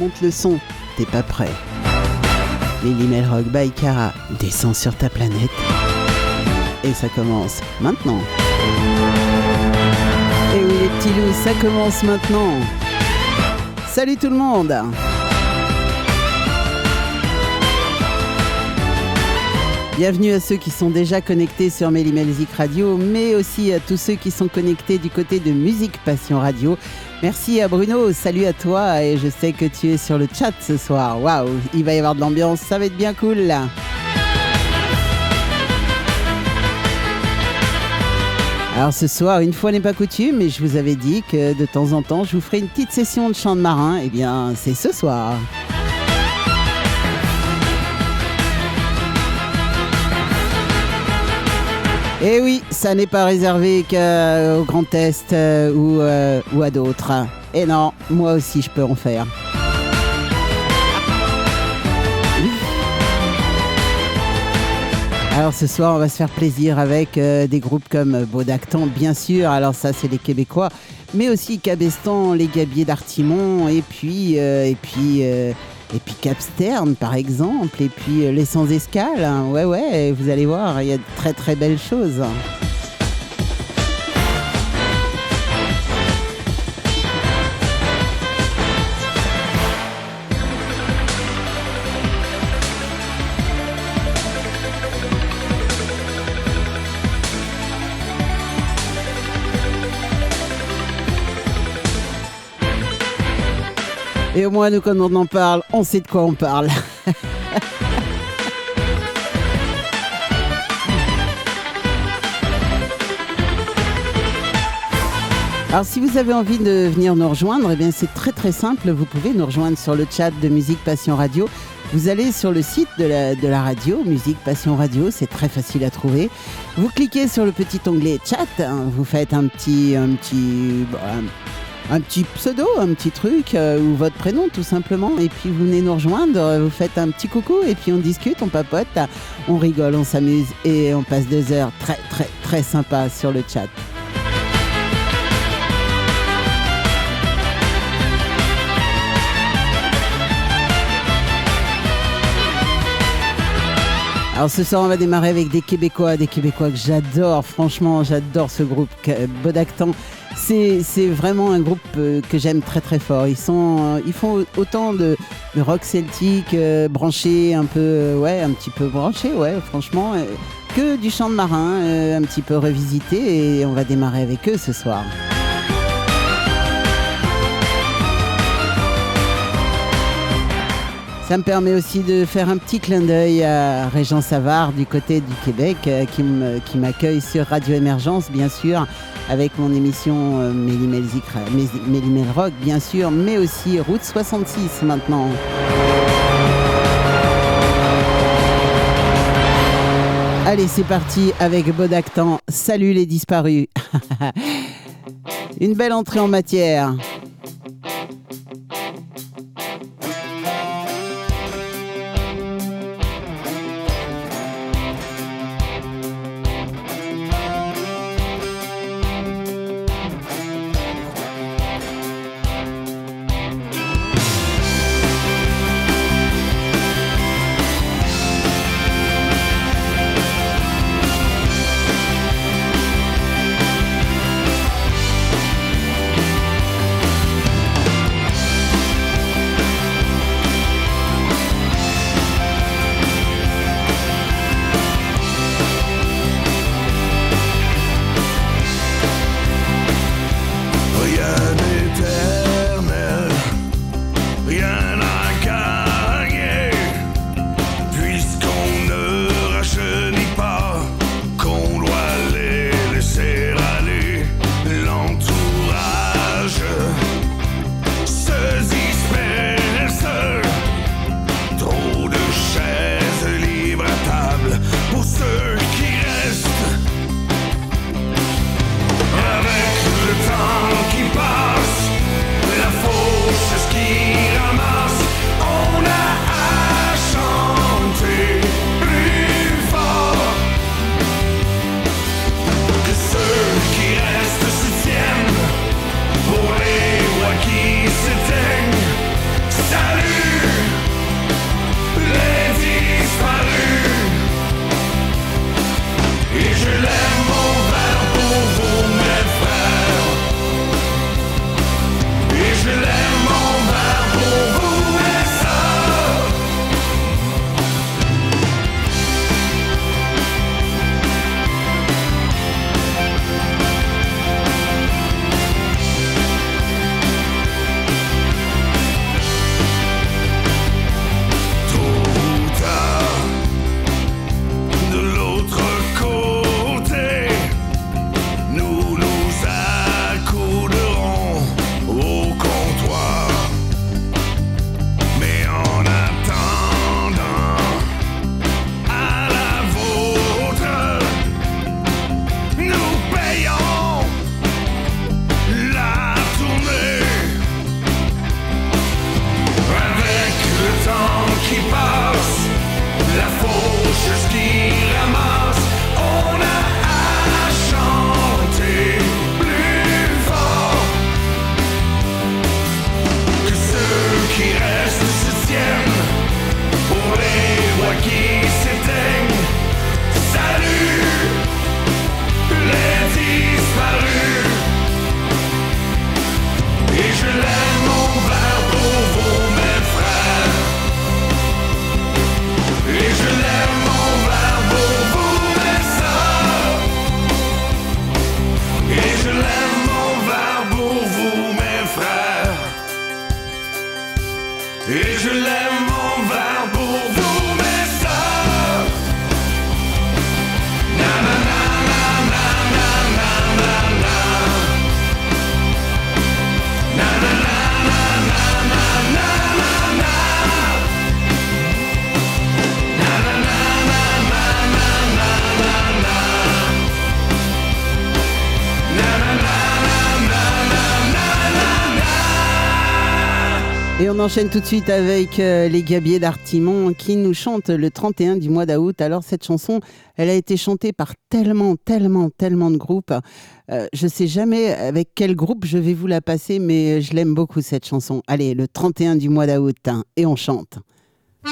monte le son, t'es pas prêt. Lily Melrock by Cara descend sur ta planète. Et ça commence maintenant. Et oui les petits loups, ça commence maintenant. Salut tout le monde Bienvenue à ceux qui sont déjà connectés sur Mélimelzik Radio, mais aussi à tous ceux qui sont connectés du côté de Musique Passion Radio. Merci à Bruno, salut à toi et je sais que tu es sur le chat ce soir. Waouh, il va y avoir de l'ambiance, ça va être bien cool. Alors ce soir, une fois n'est pas coutume, mais je vous avais dit que de temps en temps, je vous ferai une petite session de chant de marin. Eh bien, c'est ce soir. Et eh oui, ça n'est pas réservé qu'au Grand Est euh, ou, euh, ou à d'autres. Et non, moi aussi je peux en faire. Alors ce soir, on va se faire plaisir avec euh, des groupes comme Baudactan, bien sûr. Alors ça, c'est les Québécois, mais aussi Cabestan, les Gabiers d'Artimon, et puis et puis et puis Capstern par exemple, et puis euh, les sans escale. Hein. Ouais, ouais, vous allez voir, il y a de très très belles choses. Et au moins, nous, quand on en parle, on sait de quoi on parle. Alors si vous avez envie de venir nous rejoindre, eh bien c'est très très simple. Vous pouvez nous rejoindre sur le chat de Musique Passion Radio. Vous allez sur le site de la, radio, Musique Passion Radio, c'est très facile à trouver. Vous cliquez sur le petit onglet chat, hein. vous faites un petit, un petit, un petit pseudo, un petit truc, euh, ou votre prénom tout simplement, et puis vous venez nous rejoindre, euh, vous faites un petit coucou, et puis on discute, on papote, on rigole, on s'amuse, et on passe deux heures très très très sympas sur le chat. Alors ce soir, on va démarrer avec des Québécois, des Québécois que j'adore. Franchement, j'adore ce groupe Bodactan. C'est, vraiment un groupe euh, que j'aime très très fort. Ils, euh, font autant de, rock celtique, euh, branché, un peu, ouais, un petit peu branché, ouais, franchement, que du chant de marin, un petit peu revisité. Et on va démarrer avec eux ce soir. Ça me permet aussi de faire un petit clin d'œil à Régent Savard du côté du Québec qui m'accueille sur Radio Émergence, bien sûr, avec mon émission euh, Mélimel Rock, bien sûr, mais aussi Route 66 maintenant. Allez, c'est parti avec Bodactan. Salut les disparus. Une belle entrée en matière. Enchaîne tout de suite avec euh, les Gabiers d'Artimon qui nous chantent le 31 du mois d'août. Alors cette chanson, elle a été chantée par tellement, tellement, tellement de groupes. Euh, je sais jamais avec quel groupe je vais vous la passer, mais je l'aime beaucoup cette chanson. Allez, le 31 du mois d'août, hein, et on chante. Au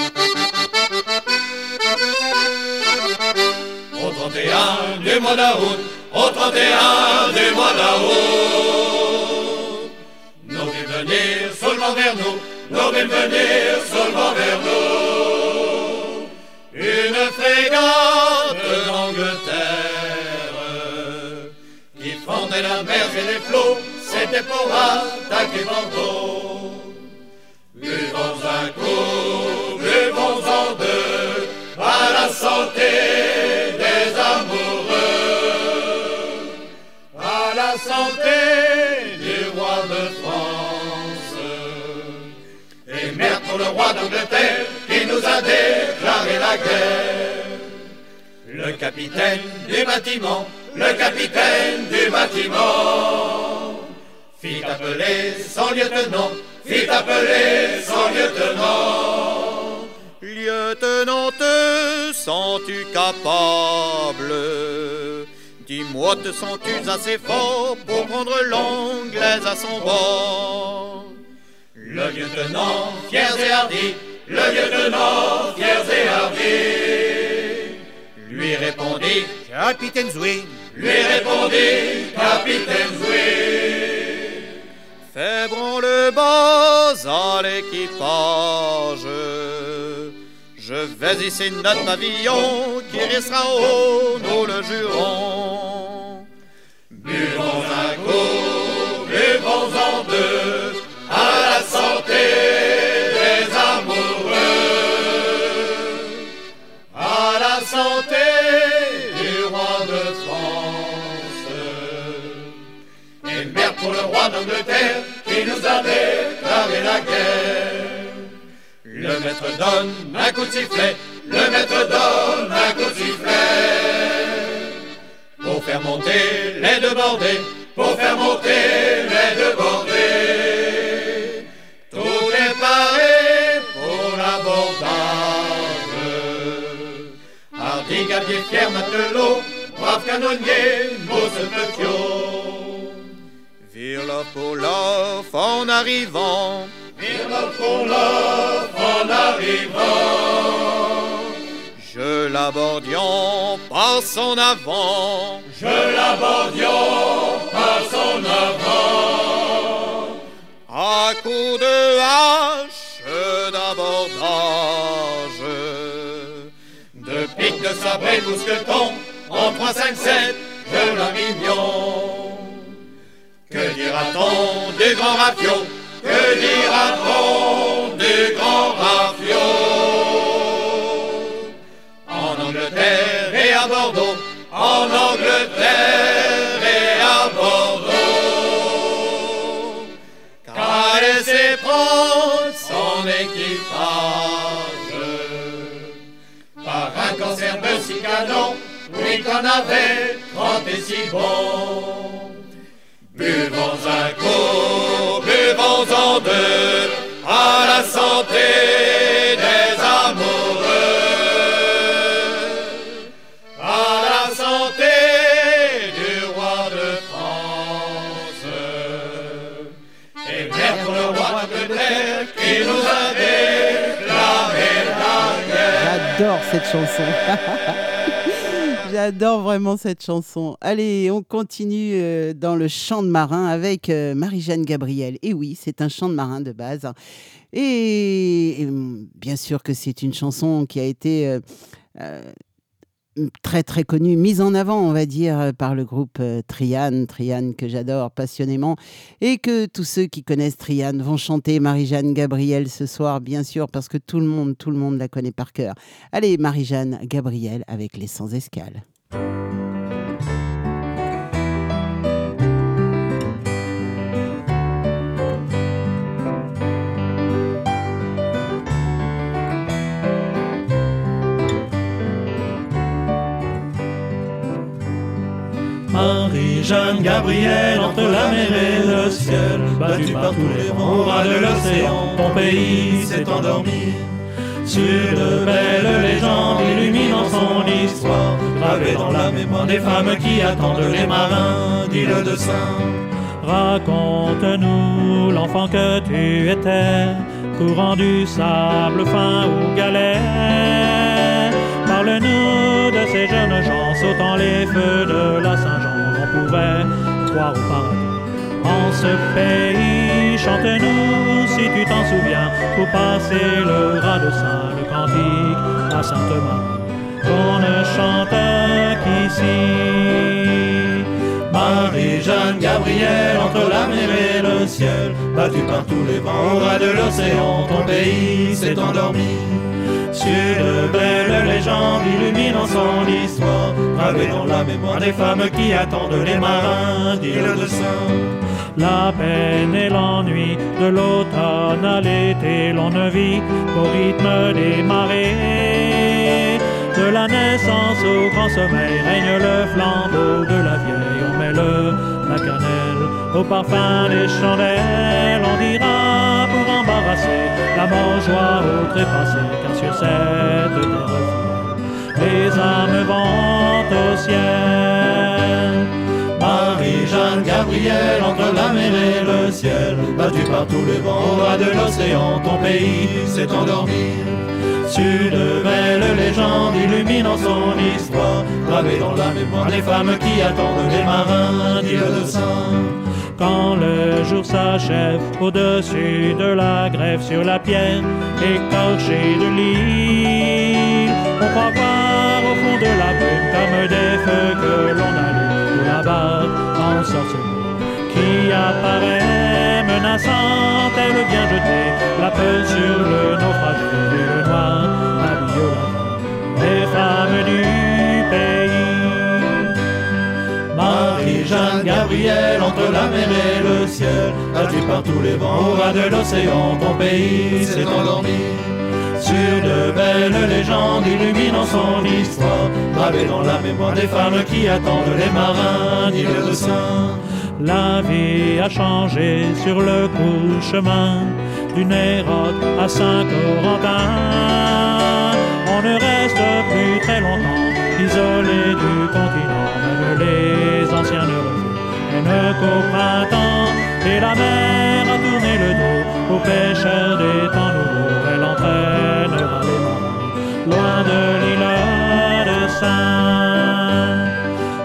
31 du mois d'août, au 31 du mois d'août, villes venir seulement vers nous, villes venir seulement vers nous. Une frégate d'Angleterre qui fondait la mer et les flots, c'était pour attaquer Bordeaux. Buvons un coup, buvons-en deux, d'Angleterre qui nous a déclaré la guerre. Le capitaine du bâtiment, le capitaine du bâtiment, fit appeler son lieutenant, fit appeler son lieutenant. Lieutenant, te sens-tu capable? Dis-moi, te sens-tu assez fort pour prendre l'anglaise à son bord? Le lieutenant, fier et hardi, le lieutenant, fier et hardi, lui répondit, Capitaine Zoué, lui répondit, capitaine Zoué. Fais le bas à l'équipage. Je vais ici notre pavillon qui restera haut, nous le jurons. Buvons un coup, buvons-en deux, du roi de France. Et merde pour le roi d'Angleterre qui nous a déclaré la guerre. Le maître donne un coup de sifflet, le maître donne un coup de sifflet. Pour faire monter les deux bordées, pour faire monter les deux Gabier, fier, matelot, brave canonnier, Mose Petiot. Virlof pour l'off en arrivant, Virlof pour l'off en arrivant. Je l'abordions par son avant, je l'abordions par son avant. À coups de hache d'abordage, de de mousqueton, en 3, 5, 7, je la mignon. Que dira-t-on du grand rafio Que dira-t-on du grand rafio En Angleterre et à Bordeaux, en Angleterre lui qu'on avait trente et si bon. Buvons un coup, buvons-en deux, à la santé des amoureux, à la santé du roi de France. Et merde pour le roi de terre qui nous a déclaré la guerre. J'adore cette chanson. J'adore vraiment cette chanson. Allez, on continue euh, dans le chant de marin avec euh, Marie-Jeanne Gabriel. Et oui, c'est un chant de marin de base. Et, et, bien sûr que c'est une chanson qui a été euh, très très connue, mise en avant, on va dire, par le groupe euh, Triane, Triane que j'adore passionnément, et que tous ceux qui connaissent Triane vont chanter Marie-Jeanne Gabriel ce soir, bien sûr, parce que tout le monde, tout le monde la connaît par cœur. Allez, Marie-Jeanne Gabriel avec les sans escales. Marie-Jeanne Gabriel entre la mer et le ciel, battue par tous les vents de l'océan, ton pays s'est endormi. Sur de belles légendes illuminant son histoire, gravées dans la mémoire des femmes qui attendent les marins d'île de Saint. Raconte-nous l'enfant que tu étais, courant du sable fin au galet. Parle-nous de ces jeunes gens sautant les feux de la Saint-Jean, on pouvait croire au paradis. En ce pays, chante-nous si tu t'en souviens, pour passer le rat de Saint, le cantique à Sainte-Marie, qu'on ne chante qu'ici. Marie-Jeanne Gabrielle, entre la mer et le ciel, battue par tous les vents, au ras de l'océan, ton pays s'est endormi. Sur de belles légendes illuminant son histoire, gravées dans la mémoire des femmes qui attendent les marins d'île de Saint. La peine et l'ennui de l'automne à l'été, l'on ne vit qu'au rythme des marées. De la naissance au grand sommeil règne le flambeau de la vieille. On met le la cannelle au parfum des chandelles. On dira pour embarrasser la joie au trépassé, car sur cette terre les âmes vont au ciel. Gabrielle entre la mer et le ciel, battue par tous les vents au de l'océan, ton pays s'est endormi. Sur de belles légendes illuminant son histoire, gravées dans la mémoire des femmes qui attendent les marins d'île de Saint. Quand le jour s'achève au-dessus de la grève sur la pierre écorchée de l'île, on croit voir au fond de la brume comme des feux que l'on allume là-bas en qui apparaît menaçante, elle vient jeter la peur sur le naufragé le noir habille les femmes du pays. Marie-Jeanne Gabrielle entre la mer et le ciel, battue par tous les vents au ras de l'océan, ton pays s'est endormi. Sur de belles légendes illuminant son histoire, gravées dans la mémoire des femmes qui attendent les marins d'île de Saint. La vie a changé sur le court chemin d'une Hérode à Saint-Corentin. On ne reste plus très longtemps isolé du continent, même les anciens ne ne qu'au printemps. Et la mer a tourné le dos aux pêcheurs des temps de l'île de Saint.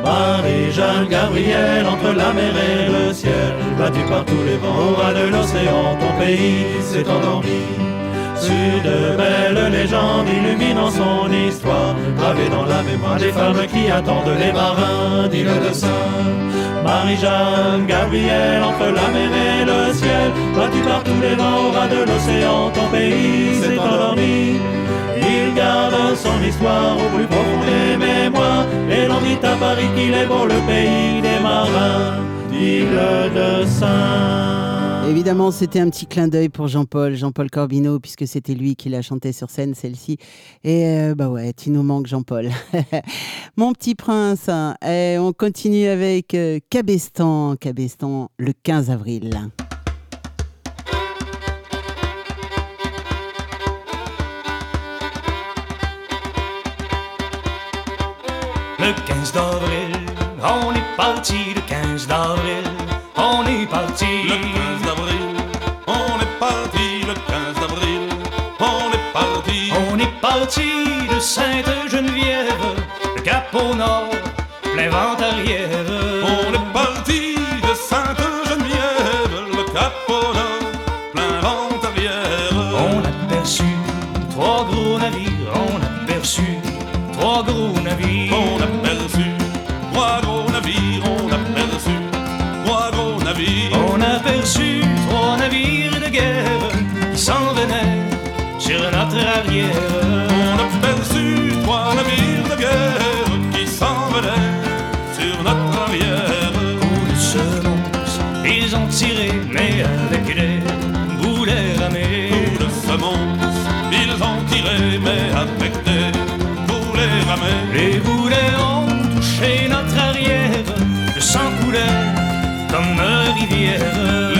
Marie-Jeanne Gabrielle entre la mer et le ciel, battue par tous les vents au ras de l'océan, ton pays s'est endormi. Sur de belles légendes illuminant son histoire, gravées dans la mémoire des femmes qui attendent les marins d'île de Saint. Marie-Jeanne Gabrielle entre la mer et le ciel, battue par tous les vents au ras de l'océan, ton pays s'est endormi. Il garde son histoire au plus profond des mémoires Et l'on dit à Paris qu'il est beau le pays des marins D'île de Saint Évidemment, c'était un petit clin d'œil pour Jean-Paul, Jean-Paul Corbineau, puisque c'était lui qui l'a chanté sur scène, celle-ci. Et euh, bah ouais, tu nous manques, Jean-Paul. Mon petit prince. hein. Et on continue avec euh, Cabestan, Cabestan, le 15 avril. Le 15 d'avril, on est parti le 15 d'avril, on est parti. Le 15 d'avril, on est parti le 15 d'avril, on est parti. On est parti de Sainte-Geneviève, le cap au nord, plein vent arrière. qui s'en venait sur notre arrière. On a perdu trois navires de guerre qui s'en venaient sur notre arrière. Coup de semonce, ils ont tiré, mais avec des boulets ramés. Coup de semonce, ils ont tiré, mais avec des boulets ramés. Les boulets ont touché notre arrière, le sang coulait comme une rivière.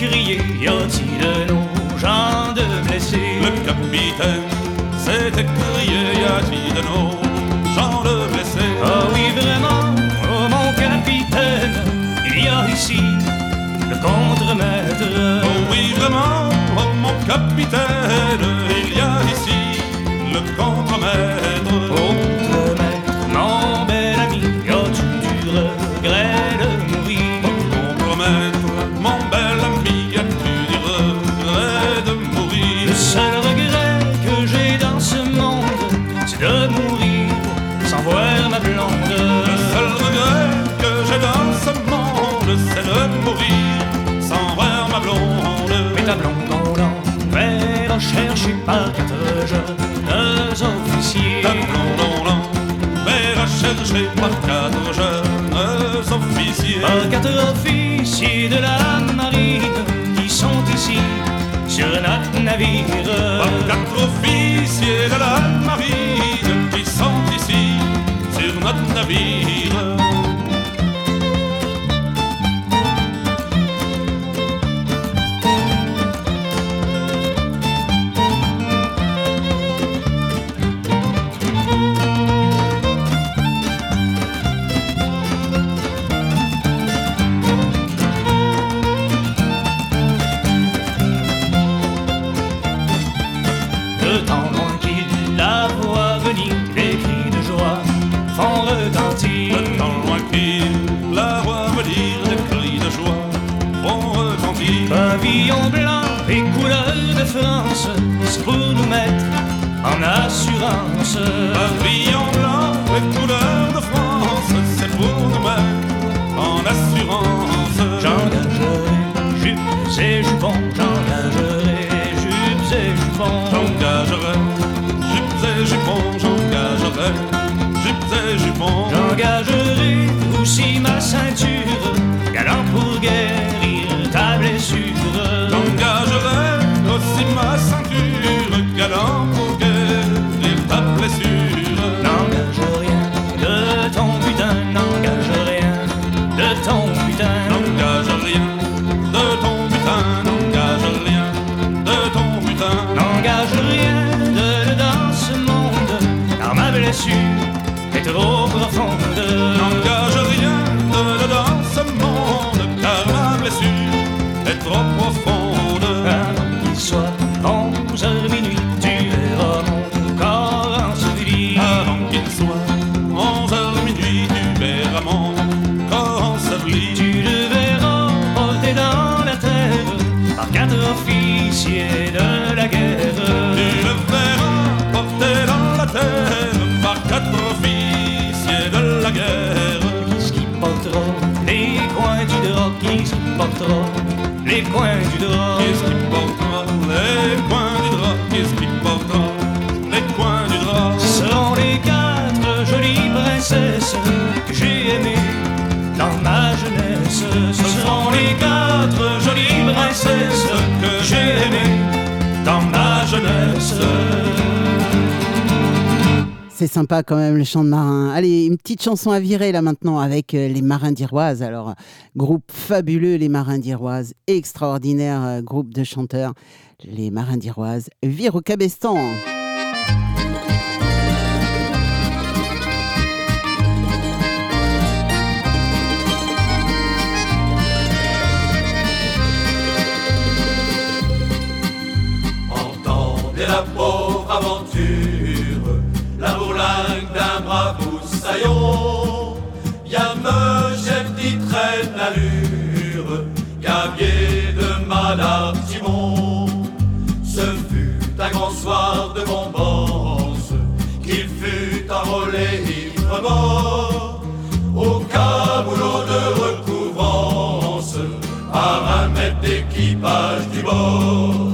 crié Y a-t-il de nos gens de blessés Le capitaine s'est écrié Y a-t-il de nos gens de blessés Ah oui, vraiment, oh mon capitaine Il y a ici le contre-maître. Oh oui, vraiment, oh mon capitaine Il y a ici le contre-maître. Oh cherché par quatre jeunes officiers. Non, non, non, par quatre jeunes officiers. Par quatre officiers de la marine qui sont ici sur notre navire. Par quatre officiers de la marine qui sont ici sur notre navire. quand même, le chant de marin. Allez, une petite chanson à virer là maintenant avec euh, les Marins d'Iroise. Alors, groupe fabuleux, les Marins d'Iroise, extraordinaire euh, groupe de chanteurs, les Marins d'Iroise, vire au Cabestan. Entendez la pauvre aventure au caboulot de recouvrance par un maître d'équipage du bord.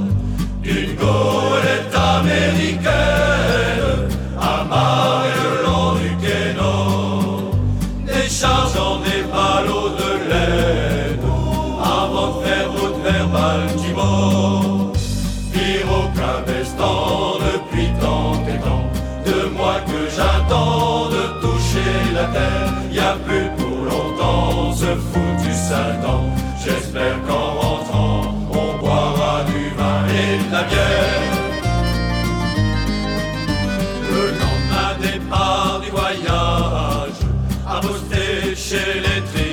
Poster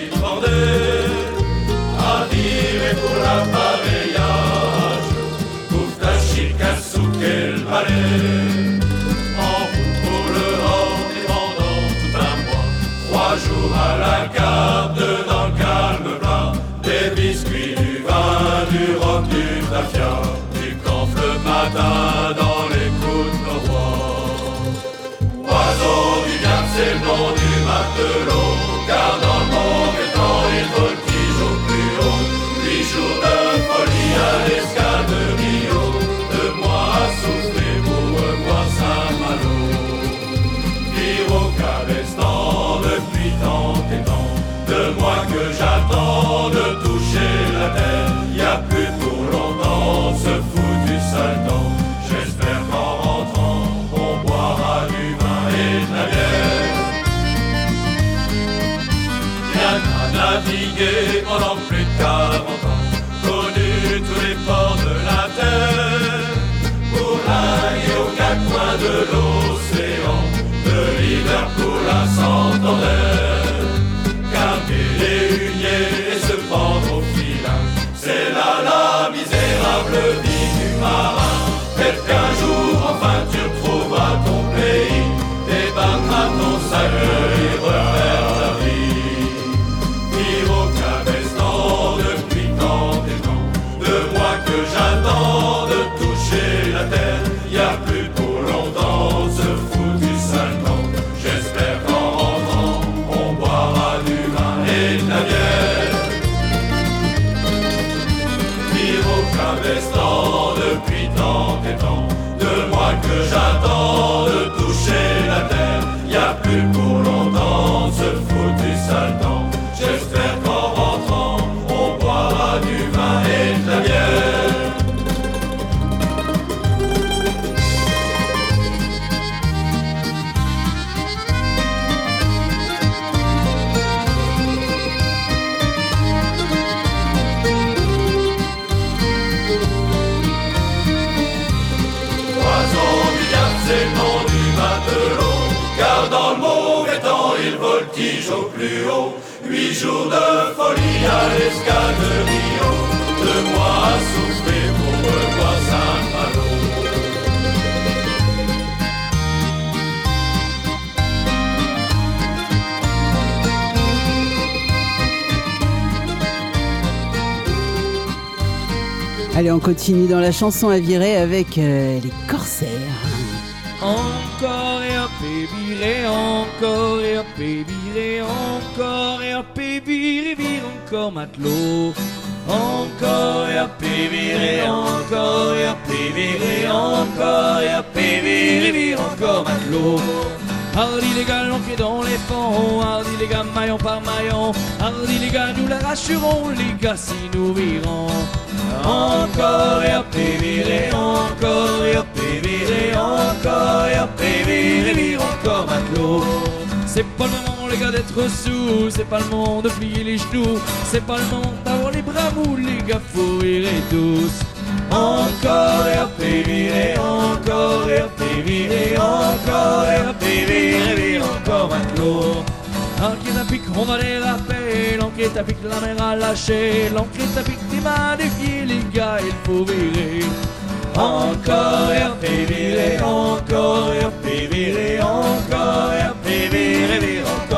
naviguer pendant plus de 40 ans, connu tous les ports de la terre, pour et aux quatre coins de l'océan, de Liverpool à Santander. À l'escale de Rio. Deux mois à souffrir pour revoir Saint-Malo. Allez, on continue dans la chanson à virer avec euh, les encore matelot. Encore et un peu viré, encore et un peu viré, encore et un peu viré, viré, encore matelot. Hardy les gars, l'entrée dans les fonds, hardy les gars, maillon par maillon, hardy les gars, nous la rassurons, les gars, si nous virons. Encore et un peu viré, encore et un peu viré, encore et un peu viré, viré, encore matelot. C'est pas le moment les gars d'être sous, c'est pas le moment de plier les genoux, c'est pas le moment d'avoir les bras mous, les gars faut virer tous. Encore et un viré, encore et un viré, encore et un viré, encore matelot. L'enquête à pic, on va les rappeler. L'enquête à pic, la mer a lâché. L'enquête à pic, des mains, les gars, il faut virer. Encore et un viré, encore et un viré, encore et un viré, encore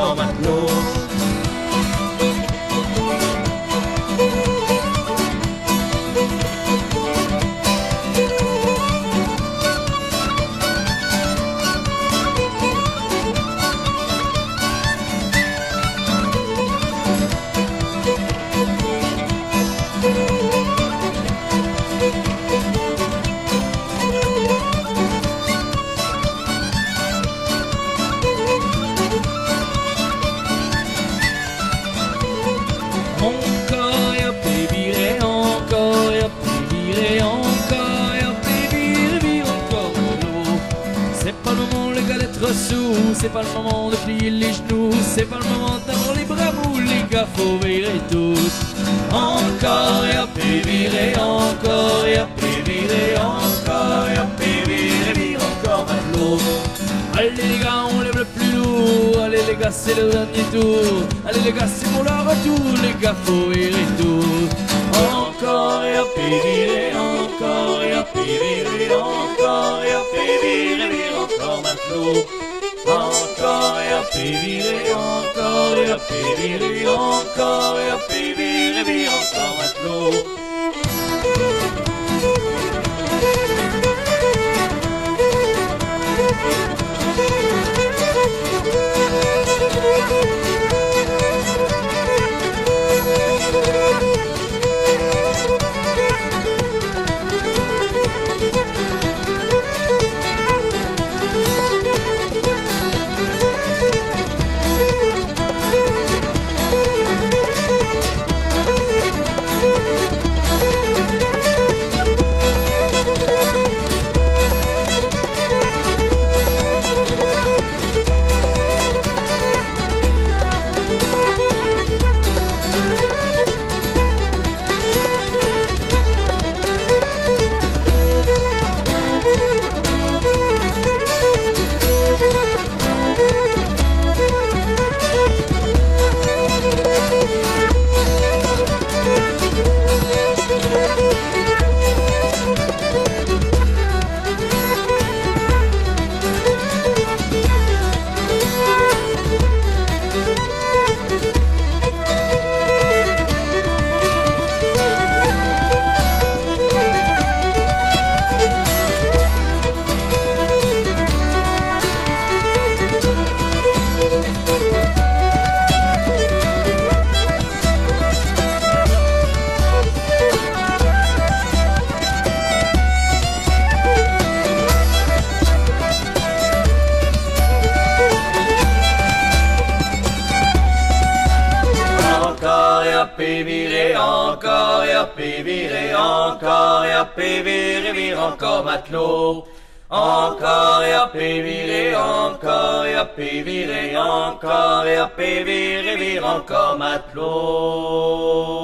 c'est pas le moment de plier les genoux, c'est pas le moment d'avoir les bras les gars, faut virer tous. Encore et hop et virer, encore et hop et virer, encore et hop et virer, encore un l'eau. Allez les gars, on lève le plus lourd, allez les gars, c'est le dernier tour, allez les gars, c'est pour la retour, les gars, faut virer tous. Encore et hop virer, encore et hop virer, encore et hop et virer, encore un l'eau. Encore et à virer, encore et à virer, encore et à virer, encore maintenant. Et virer, virer encore matelot. Encore et à virer, encore et à virer, encore et à virer, virer encore matelot.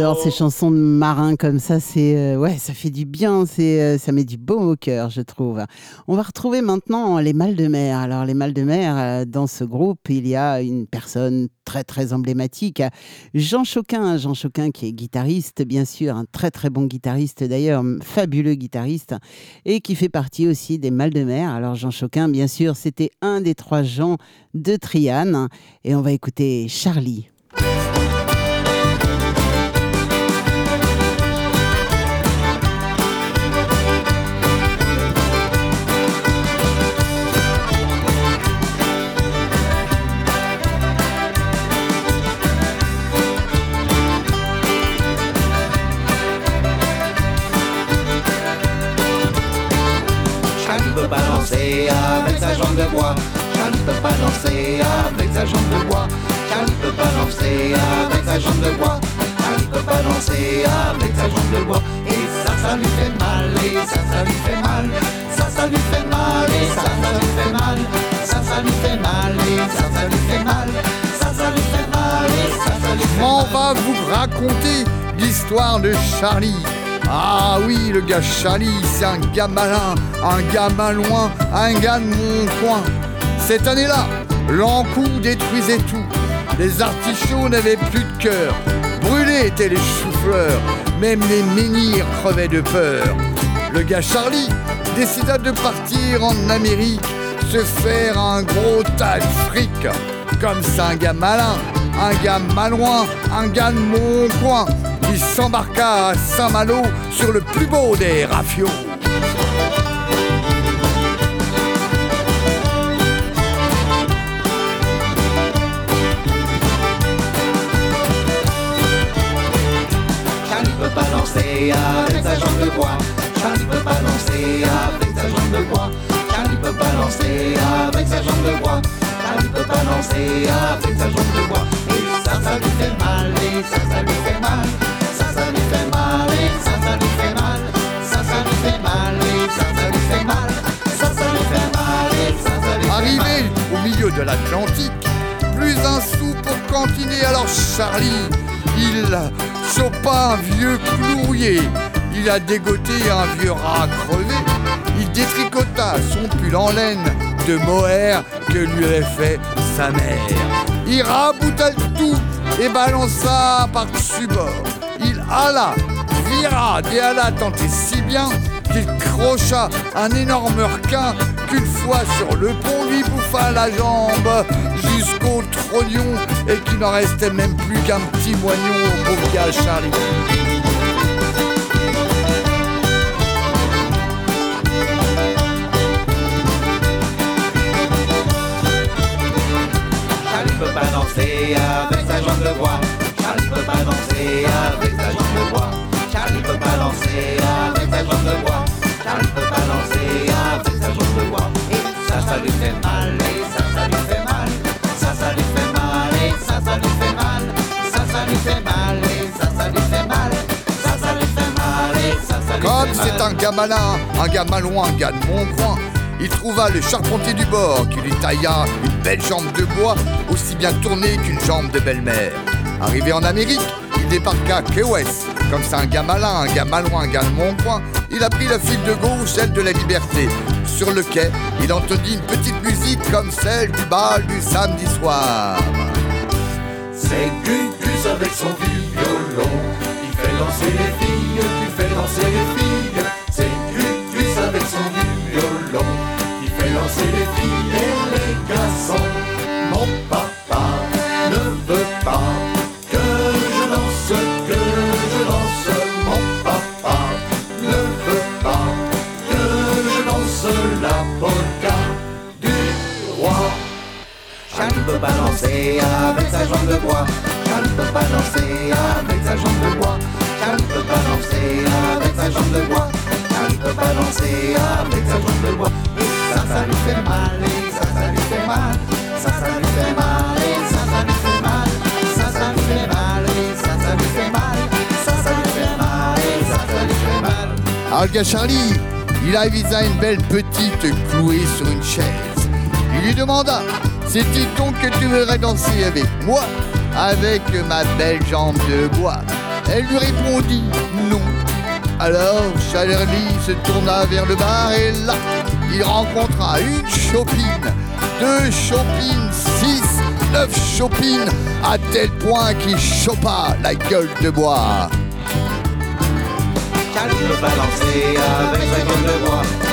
J'adore ces chansons de marins comme ça. C'est euh, ouais, ça fait du bien. C'est euh, ça met du baume au cœur, je trouve. On va retrouver maintenant les mâles de mer. Alors les mâles de mer, euh, dans ce groupe, il y a une personne très très emblématique, Jean Choquin. Jean Choquin qui est guitariste, bien sûr, un très très bon guitariste d'ailleurs, fabuleux guitariste, et qui fait partie aussi des mâles de mer. Alors Jean Choquin, bien sûr, c'était un des trois Jean de Triane, et on va écouter Charlie. Ne peut pas danser avec sa jambe de bois. Charlie ne peut pas danser avec sa jambe de bois. Charlie ne peut pas danser avec sa jambe de bois. Charlie ne peut pas danser avec sa jambe de bois. Et ça, ça lui fait mal. Et ça, ça lui fait mal. Ça, ça lui fait mal. Et ça, ça lui fait mal. Ça, ça lui fait mal. Et ça, ça lui fait mal. Ça, ça lui fait mal. Et ça, ça lui fait On mal. va vous raconter l'histoire de Charlie. Ah oui, le gars Charlie, c'est un gars malin, un gars malouin, un gars de mon coin. Cette année-là, l'encou détruisait tout. Les artichauts n'avaient plus de cœur. Brûlés étaient les choux-fleurs. Même les menhirs crevaient de peur. Le gars Charlie décida de partir en Amérique, se faire un gros tas de fric. Comme c'est un gars malin, un gars malouin, un gars de mon coin. Il s'embarqua à Saint-Malo sur le plus beau des rafios. Avec sa jambe de bois. Charlie peut pas danser avec sa jambe de bois. Peut danser avec sa jambe de bois. Charlie peut pas danser avec sa jambe de bois. Et ça, ça lui fait mal. Et ça, ça lui fait mal. Ça, ça lui fait mal. Et ça, ça lui fait mal. Ça, ça lui fait mal. Et ça, ça lui fait mal. Ça, ça lui fait mal. Et ça, ça lui fait mal. Arrivé au milieu de l'Atlantique, plus un sou pour cantiner. Alors Charlie, il chopa un vieux clou rouillé. Il a dégoté un vieux rat crevé. Il détricota son pull en laine de mohair que lui avait fait sa mère. Il rabouta tout et balança par-dessus bord. Il alla, vira, et si bien qu'il crocha un énorme requin qu'une fois sur le pont lui bouffa la jambe jusqu'au trognon et qu'il n'en restait même plus qu'un petit moignon au pauvre Charlie. Peut pas danser avec sa jambe de bois. Charlie peut pas danser avec sa jambe de bois. Charlie peut pas danser avec sa jambe de bois. Charlie peut pas danser avec sa jambe de bois. Et ça, ça lui fait mal. Et ça, ça lui fait mal. Ça, ça lui fait mal. Et ça, ça lui fait mal. Ça, ça lui fait mal. Et ça, ça lui fait mal. Ça, ça lui fait mal. Et ça, ça lui Comme fait mal. c'est un gars malin, un un gars de mon coin, il trouva le charpentier du bord qui lui tailla une belle jambe de bois aussi bien tournée qu'une jambe de belle-mère. Arrivé en Amérique, il débarqua à Key. Comme c'est un gars malin, un gars malouin, un gars de mon coin, il a pris la file de gauche, celle de la liberté. Sur le quai, il entendit une petite musique comme celle du bal du samedi soir. C'est Gugus une belle petite clouée sur une chaise. Il lui demanda, c'est-il donc que tu voudrais danser avec moi, avec ma belle jambe de bois? Elle lui répondit non. Alors Charlie se tourna vers le bar et là, il rencontra une chopine, deux chopines, six, neuf chopines, à tel point qu'il chopa la gueule de bois. Charlie peut pas danser avec sa gueule de bois.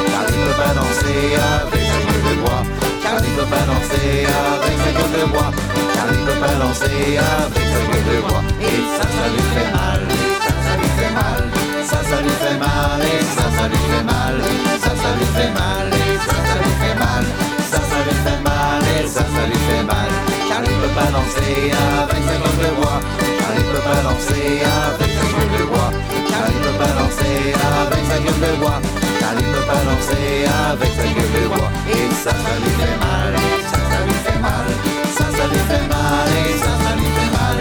Peut pas danser avec sa gueule de bois. Ne peut pas danser avec sa gueule de bois. Ne peut pas danser avec sa gueule de bois. Et ça, ça lui fait mal. Et ça, lui fait mal. Ça, ça lui fait mal. Et ça, ça lui fait mal. Ça, ça lui fait mal. Et ça, ça lui fait mal. Ça, ça lui fait mal. Et ça, ça lui fait mal. Charlie ne peut pas danser avec sa gueule de bois. Ne peut pas danser avec sa gueule de bois. Ne peut pas danser avec sa gueule de bois. Peut pas danser avec sa gueule de bois. Et ça, ça lui fait mal. Ça, ça lui fait mal. Ça, ça lui fait mal. Et ça, ça lui fait mal.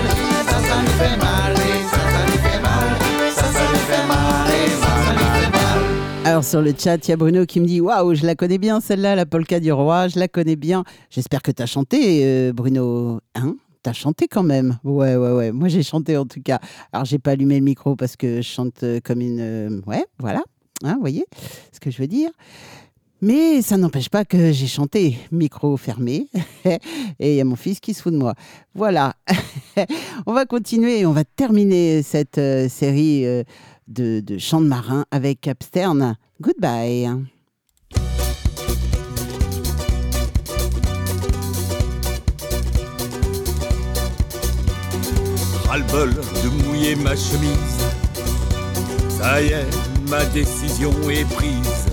Ça, ça lui fait mal. Ça, lui fait mal. Ça, lui fait mal. Ça, lui fait mal. Alors sur le chat, il y a Bruno qui me dit Waouh, je la connais bien celle-là, la polka du roi, je la connais bien. J'espère que tu as chanté, euh, Bruno. Hein? T'as chanté quand même Ouais, ouais, ouais. Moi j'ai chanté en tout cas. Alors j'ai pas allumé le micro parce que je chante euh, comme une. euh, Ouais, voilà. Hein, vous voyez ce que je veux dire mais ça n'empêche pas que j'ai chanté, micro fermé, et il y a mon fils qui se fout de moi. Voilà, on va continuer on va terminer cette euh, série euh, de, de chants de marins avec Capstern. Goodbye. ras-le-bol de mouiller ma chemise. Ça y est, ma décision est prise.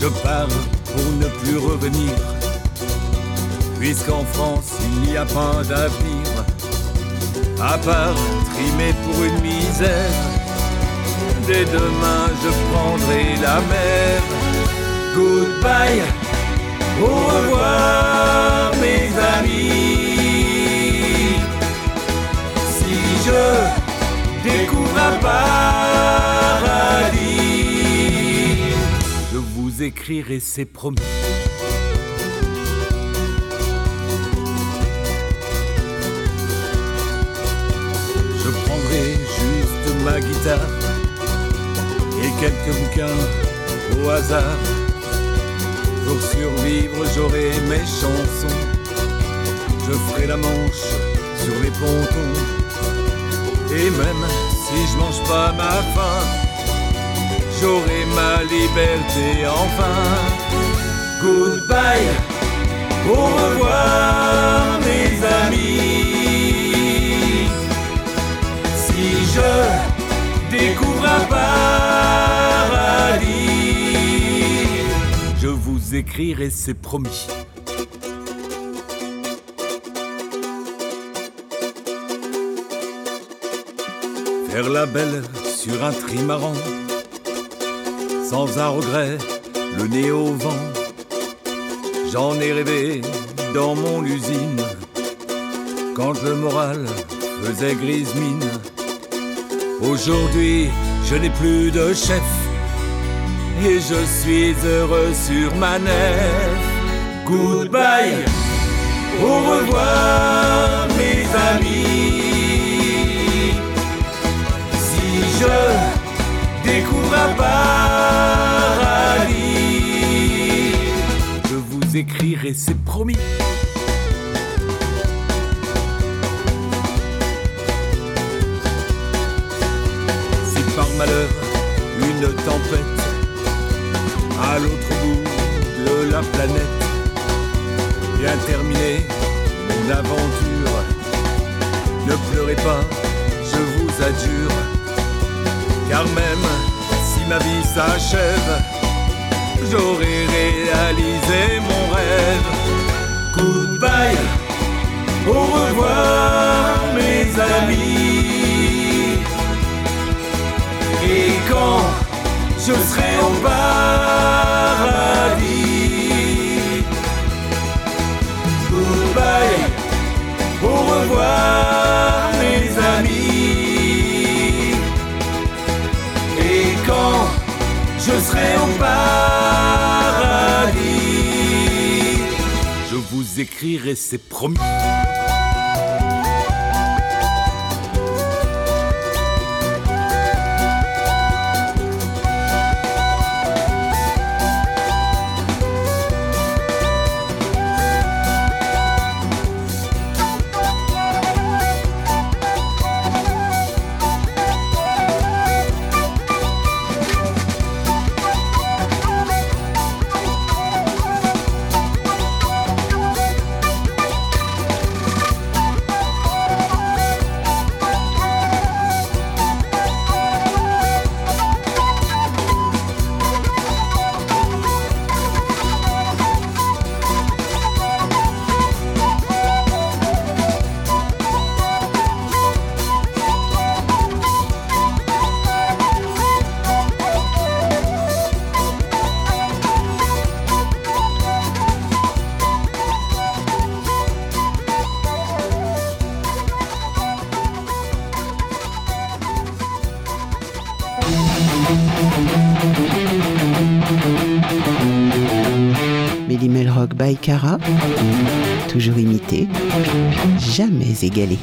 Je pars pour ne plus revenir. Puisqu'en France, il n'y a pas d'avenir. À part trimer pour une misère. Dès demain, je prendrai la mer. Goodbye, au revoir, mes amis. Si je découvre un paradis, vous écrirai, c'est promis. Je prendrai juste ma guitare et quelques bouquins au hasard. Pour survivre, j'aurai mes chansons. Je ferai la manche sur les pontons. Et même si je mange pas ma faim, j'aurai ma liberté enfin. Goodbye, au revoir mes amis. Si je découvre un paradis, je vous écrirai, c'est promis. Faire la belle sur un trimaran, sans un regret, le nez au vent. J'en ai rêvé dans mon usine, quand le moral faisait grise mine. Aujourd'hui, je n'ai plus de chef, et je suis heureux sur ma nef. Goodbye, au revoir mes amis. Si je découvre paradis, vous écrirai, c'est promis. Si par malheur une tempête à l'autre bout de la planète vient terminer mon aventure, ne pleurez pas, je vous adjure, car même si ma vie s'achève, j'aurai réalisé mon rêve. Goodbye, au revoir mes amis. Et quand je serai au paradis, goodbye, au revoir mes amis. Et quand je serai au paradis, vous écrirai, c'est promis. Jamais égalé.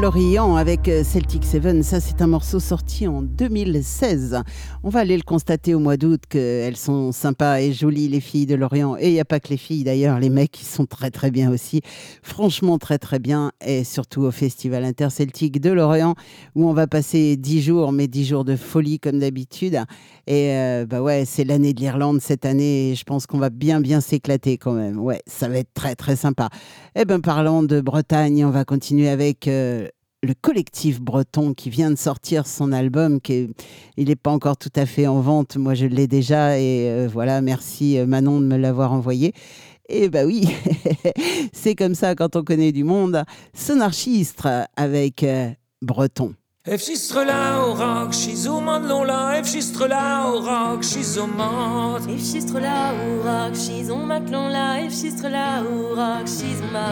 l'Orient avec euh, Celtic Seven, ça c'est un morceau sorti en 2016. On va aller le constater au mois d'août qu'elles sont sympas et jolies les filles de l'Orient. Et il n'y a pas que les filles d'ailleurs, les mecs ils sont très très bien aussi. Franchement très très bien. Et surtout au Festival Interceltique de l'Orient où on va passer 10 jours, mais 10 jours de folie comme d'habitude. Et euh, bah ouais, c'est l'année de l'Irlande cette année et je pense qu'on va bien bien s'éclater quand même. Ouais, ça va être très très sympa. Eh ben parlant de Bretagne, on va continuer avec euh, le collectif breton qui vient de sortir son album. Qui est- il n'est pas encore tout à fait en vente. Moi, je l'ai déjà et euh, voilà. Merci euh, Manon de me l'avoir envoyé. Et bah oui, c'est comme ça quand on connaît du monde. Sonarchistre avec Breton. Efschistre la au rock, schizomande l'on la, efschistre la au rock, schizomande. Efschistre la au rock, schizon matlon la, efschistre la au rock, schizma.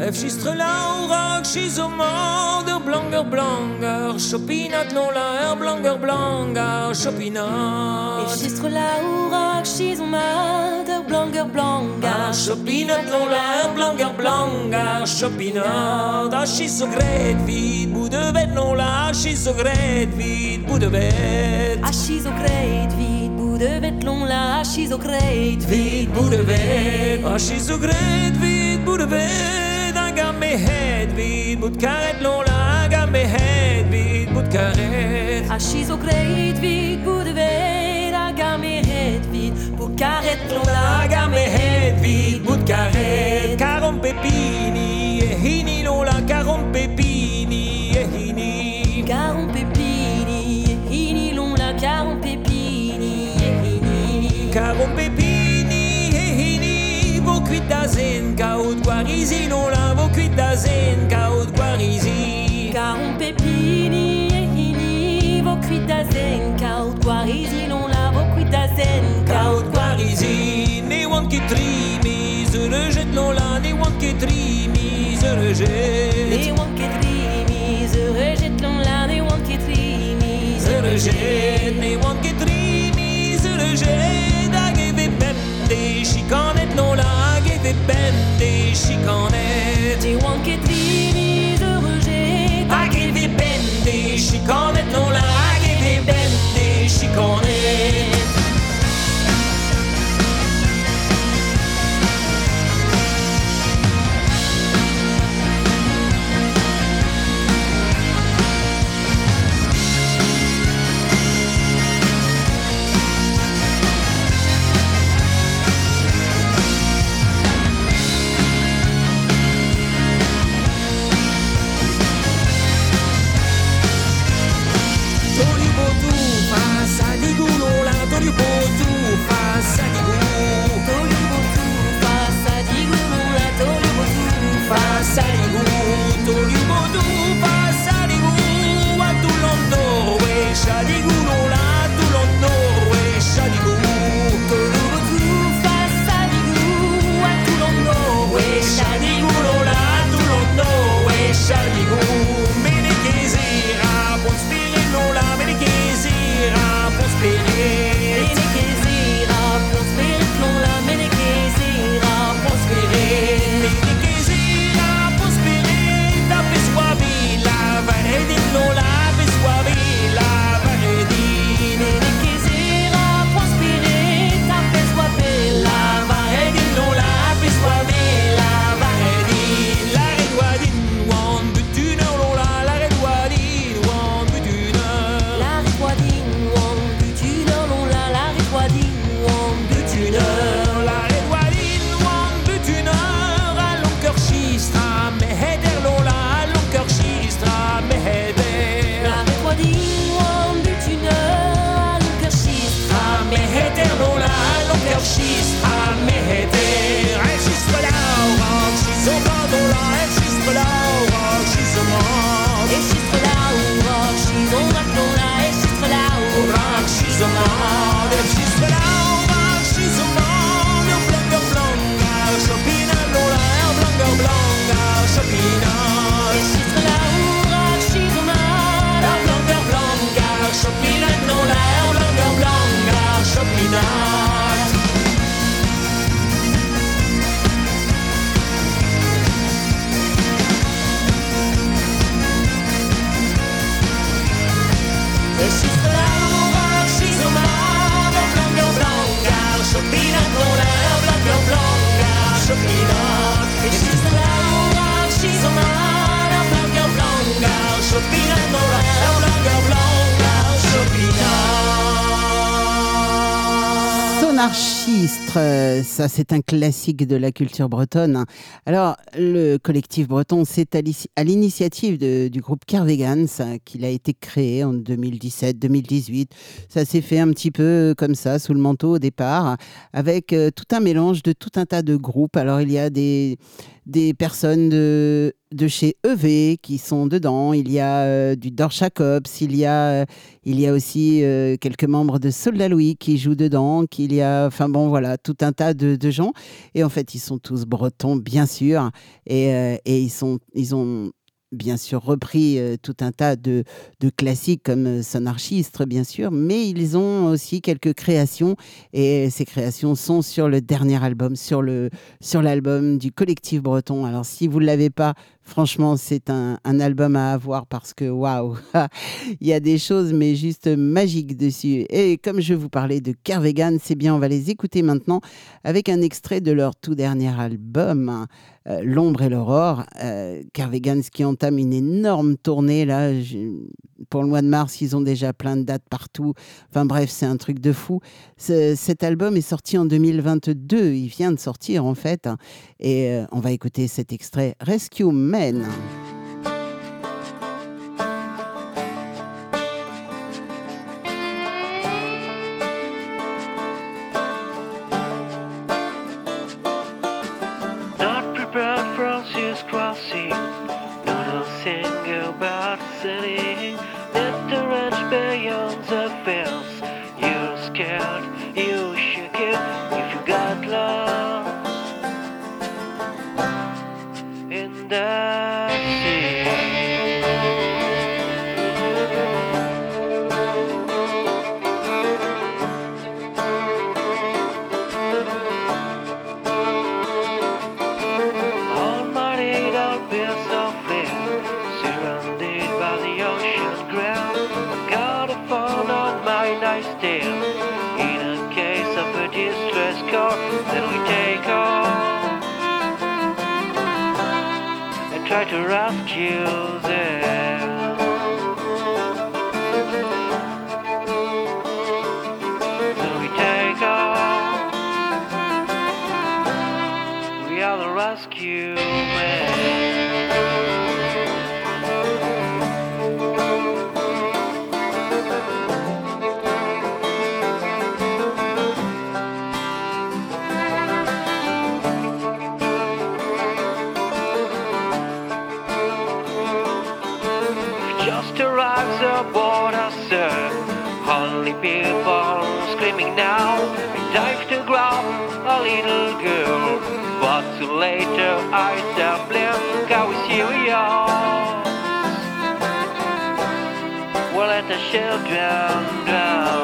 Efschistre la au rock, schizomande, er blanger blanger, chopinat l'on la, er blanger blanger, chopinat. Efschistre la au rock, schizon mat, er blanger blanger. Ah, chopinat l'on la, er blanger blanger, chopinat. Ah, schizogret vid, bout de l'on la, schizogret vid, bout de bête. Ah, schizocrate, vite, bout de bétlon là, ah, schizocrate, Vid bout de bête, ah, schizogret vid, bout de bête. Un gamme head vid, carrette l'on la, gamme head vid, bout de bête, ah, gamme head, vite, pour carrette l'on La la, gamme head vid, carrette. Carom pepini, e hini l'on la, carom pepini, Caron pépini, hini l'on la, caron pépini, hini. Carom pepini, e hini. Vos cuites d'azen, cao de guarisi l'on la, vos cuites d'azen, cao de guarisi. Caron pépini, hini, vos cuitas zen, caot guarisi l'on la, vos cuitas zen, Kaut Parisi, ne want qui trimi, se le jette l'on là, ne want qui trimi, se rejette la, les wanketrimi, Jette, ne want qui trimi, se le jette. A geve bem des chicanettes l'on là, a geve bem des chicanettes. Les wanketrimi, ça c'est un classique de la culture bretonne. hein. Alors, le collectif breton, c'est à l'initiative du groupe Kervegans hein, qu'il a été créé en 2017-2018. Ça s'est fait un petit peu comme ça, sous le manteau au départ, avec euh, tout un mélange de tout un tas de groupes. Alors, il y a des, personnes de, chez EV qui sont dedans, il y a euh, du Dorchakops, il euh, il y a aussi euh, quelques membres de Soldat Louis qui jouent dedans, qu'il y a, enfin bon, voilà, tout un tas de gens. Et en fait, ils sont tous bretons, bien sûr, et, euh, et ils, sont, ils ont bien sûr repris euh, tout un tas de, classiques comme euh, Sonarchistre, bien sûr, mais ils ont aussi quelques créations et ces créations sont sur le dernier album, sur le sur l'album du collectif breton. Alors si vous ne l'avez pas, franchement, c'est un, un album à avoir parce que waouh, il y a des choses mais juste magiques dessus. Et comme je vous parlais de Kervegan, c'est bien, on va les écouter maintenant avec un extrait de leur tout dernier album. euh, L'ombre et l'aurore, euh, Kervegans qui entame une énorme tournée là. Pour le mois de mars, ils ont déjà plein de dates partout. Enfin bref, c'est un truc de fou. Ce- cet album est sorti en 2022. Il vient de sortir en fait. Et euh, on va écouter cet extrait Rescue Men. My nightstand. In a case of a distress call, then we take off and try to rescue them. Little girl. But later I blink, are we serious? We'll let the children drown.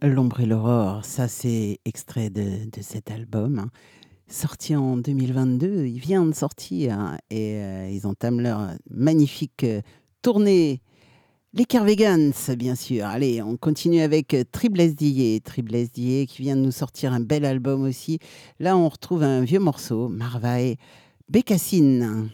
L'ombre et l'aurore, ça c'est extrait de, de cet album, hein. sorti en 2022. Il vient de sortir hein, et euh, ils entament leur magnifique euh, tournée. Les Carvegans, bien sûr. Allez, on continue avec euh, Triblesse Dillet. Triblesse Dillet qui vient de nous sortir un bel album aussi. Là, on retrouve un vieux morceau, Marvaille, Bécassine.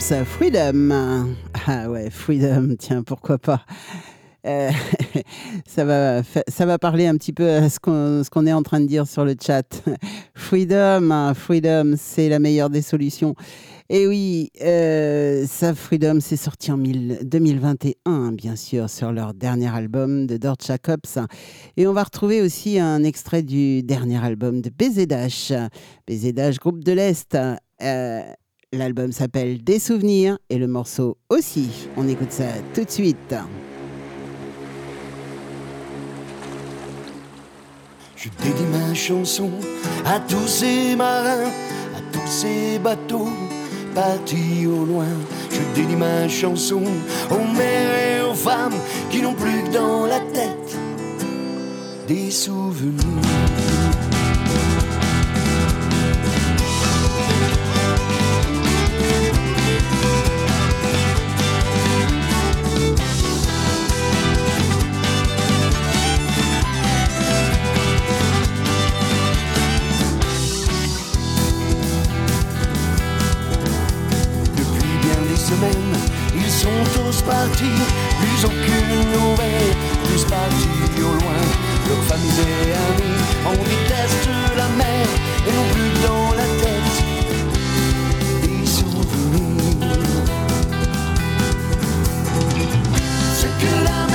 Jacobs, Freedom. Ah ouais, Freedom, tiens, pourquoi pas. Euh, ça, va, ça va parler un petit peu à ce qu'on est en train de dire sur le chat. Freedom, hein, Freedom, c'est la meilleure des solutions. Et oui, euh, ça, Freedom, c'est sorti en 1000 2021, bien sûr, sur leur dernier album de Dort Jacobs. Et on va retrouver aussi un extrait du dernier album de BZH, BZH, groupe de l'Est. Euh, L'album s'appelle Des souvenirs et le morceau aussi. On écoute ça tout de suite. Je dédie ma chanson à tous ces marins, à tous ces bateaux partis au loin. Je dédie ma chanson aux mères et aux femmes qui n'ont plus que dans la tête des souvenirs. Ils sont tous partis, plus aucune nouvelle, tous partis au loin. Leur famille et amis en déteste la mer et n'ont plus dans la tête des souvenirs. Ce que la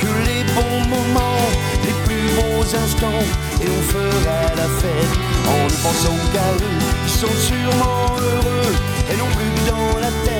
que les bons moments, les plus beaux instants, et on fera la fête en ne pensant qu'à eux, qui sont sûrement heureux et non plus dans la tête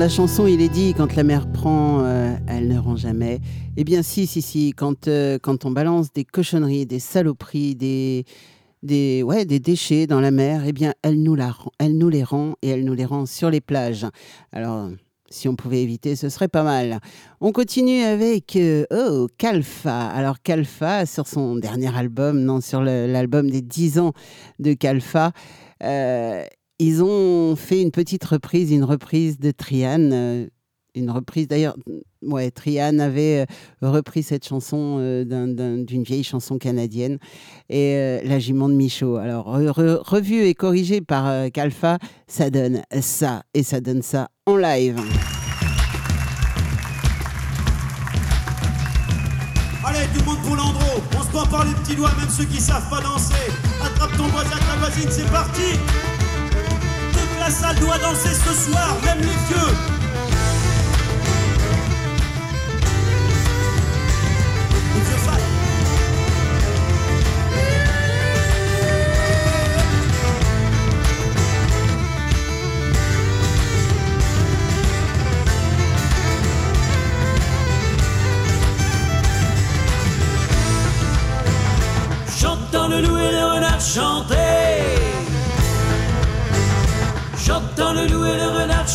la chanson, il est dit quand la mer prend, euh, elle ne rend jamais. Eh bien si, si, si. Quand, euh, quand on balance des cochonneries, des saloperies, des, des, ouais, des déchets dans la mer, eh bien elle nous, la, elle nous les rend et elle nous les rend sur les plages. Alors si on pouvait éviter, ce serait pas mal. On continue avec euh, oh, Kalfa. Alors Kalfa, sur son dernier album, non, sur l'album des 10 ans de Kalfa, ils ont fait une petite reprise, une reprise de Triane. euh, une reprise. D'ailleurs, ouais, Trian avait euh, repris cette chanson euh, d'un- d'un- d'une vieille chanson canadienne et La jument de Michaud. Alors, re- re- revue et corrigée par euh, Kalfa, ça donne ça et ça donne ça en live. Allez, tout le monde pour l'andro. On se prend par les petits doigts, même ceux qui savent pas danser. Attrape ton voisin, ta voisine, c'est parti. La salle doit danser ce soir, même les vieux. Les vieux fans. J'entends le loup et le renard chanter.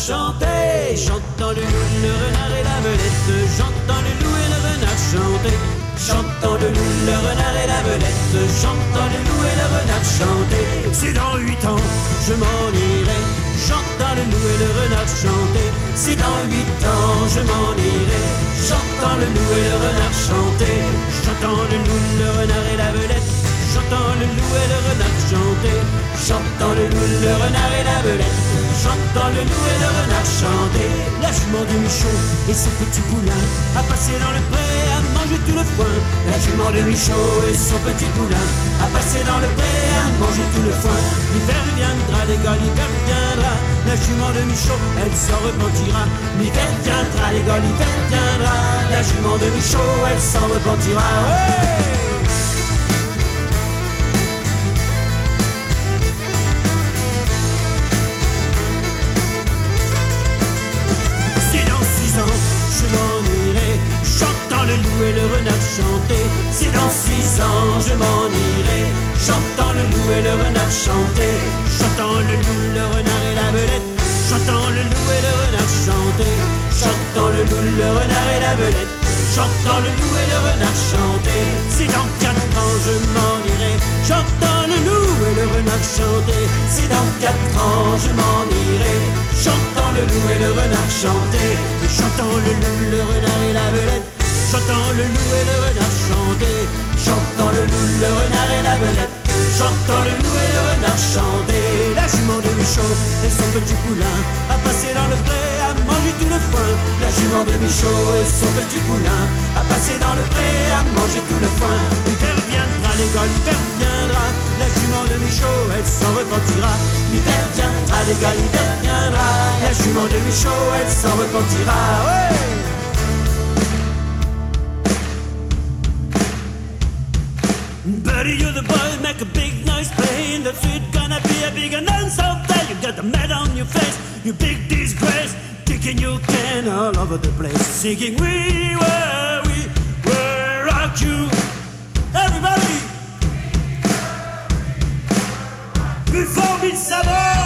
Chanter. J'entends le loup, le renard et la belette. J'entends le loup et le renard chanter. J'entends le loup, le renard et la belette. J'entends le loup et le renard chanter. Si dans huit ans je m'en irai. J'entends le loup et le renard chanter. Si dans huit ans je m'en irai. J'entends le loup et le renard chanter. J'entends le loup, le renard et la belette. J'entends le loup et le renard chanter. J'entends le loup, le renard et la belette. J'entends le loup et le renard chanter. La jument de Michaud et son petit poulain a passé dans le pré à manger tout le foin. La jument de Michaud et son petit poulain a passé dans le pré à manger tout le foin. L'hiver viendra, les gars, l'hiver viendra. La jument de Michaud, elle s'en repentira. L'hiver viendra, les gars, l'hiver viendra. La jument de Michaud, elle s'en repentira. Et le renard chanter. Si dans six ans je m'en irai, j'entends le loup et le renard chanter. J'entends le loup, le renard et la belette. J'entends le loup et le renard chanter. J'entends le loup, le renard et la belette. J'entends le loup et le renard chanter. Si dans quatre ans je m'en irai, j'entends le loup et le renard chanter. Si dans quatre ans je m'en irai, j'entends le loup et le renard chanter. J'entends le loup, le renard et la belette. J'entends le loup et le renard chanter. J'entends le loup, le renard et la belette. J'entends le loup et le renard chanter. La jument de Michaud et son petit poulain a passé dans le pré à manger tout le foin. La jument de Michaud et son petit poulain a passé dans le pré à manger tout le foin. L'hiver viendra, l'école, l'hiver viendra. La jument de Michaud, elle s'en repentira. L'hiver viendra, gars, l'hiver viendra. La jument de Michaud, elle s'en repentira. Ouais! Buddy, you're the boy, make a big noise playing the street. Gonna be a big announce out there. You got the mad on your face, you big disgrace. Kicking your can all over the place. Singing, We were, we were rock you. Everybody! Before Midsummer!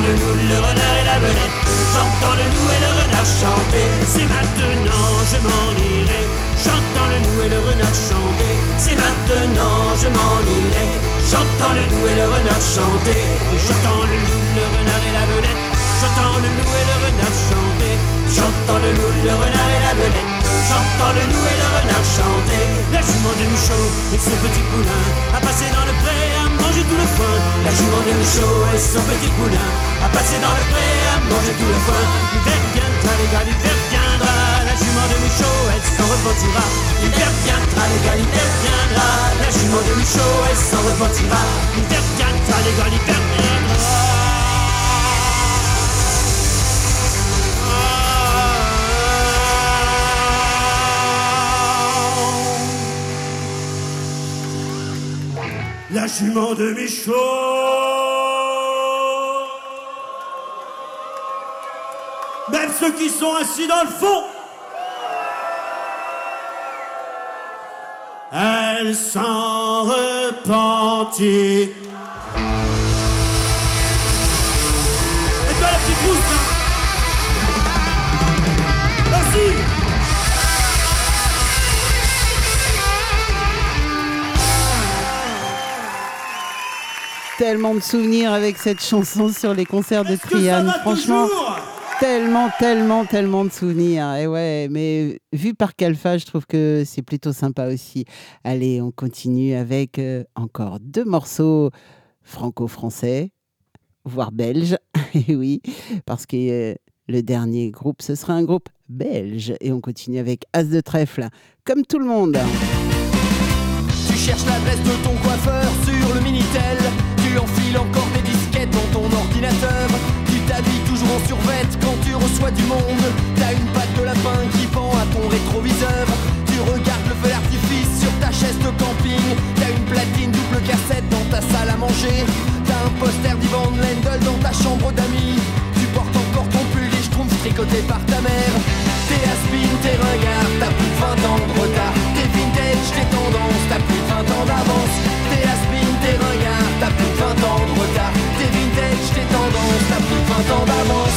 Le loup, le renard et la belette. J'entends le loup et le renard chanter. C'est maintenant, je m'en irai. J'entends le loup et le renard chanter. C'est maintenant, je m'en irai. J'entends le loup et le renard chanter. J'entends le loup, le renard et la belette. J'entends le loup et le renard chanter. J'entends le loup, le renard et la belette. J'entends le loup et le renard chanter. La jument de Michaud et son petit poulain a passé dans le pré manger tout le foin. La jument de Michaud et son petit poulain a passé dans le pré à manger tout le foin. L'hiver viendra, les gars, l'hiver viendra. La jument de Michaud, elle s'en repentira. L'hiver viendra, les gars, l'hiver viendra. La jument de Michaud, elle s'en repentira. L'hiver viendra, les gars, l'hiver viendra. La jument de Michaud. Même ceux qui sont assis dans le fond. Elle s'en repentit Tellement de souvenirs avec cette chanson sur les concerts de Triane. va Franchement, tellement, tellement, tellement de souvenirs. Et ouais, mais vu par Calfa, je trouve que c'est plutôt sympa aussi. Allez, on continue avec euh, encore deux morceaux franco-français, voire belges. Et oui, parce que euh, le dernier groupe, ce sera un groupe belge. Et on continue avec As de trèfle, comme tout le monde. Tu cherches l'adresse de ton coiffeur sur le Minitel. Encore des disquettes dans ton ordinateur. Tu t'habilles toujours en survette quand tu reçois du monde. T'as une patte de lapin qui pend à ton rétroviseur. Tu regardes le feu d'artifice sur ta chaise de camping. T'as une platine double cassette dans ta salle à manger. T'as un poster d'Ivan Lendl dans ta chambre d'amis. Tu portes encore ton pull et schtroumpfs tricoté par ta mère. T'es aspin, t'es ringard, t'as plus de 20 ans de retard. T'es vintage, t'es tendance, t'as plus de 20 ans d'avance. T'es t'as plus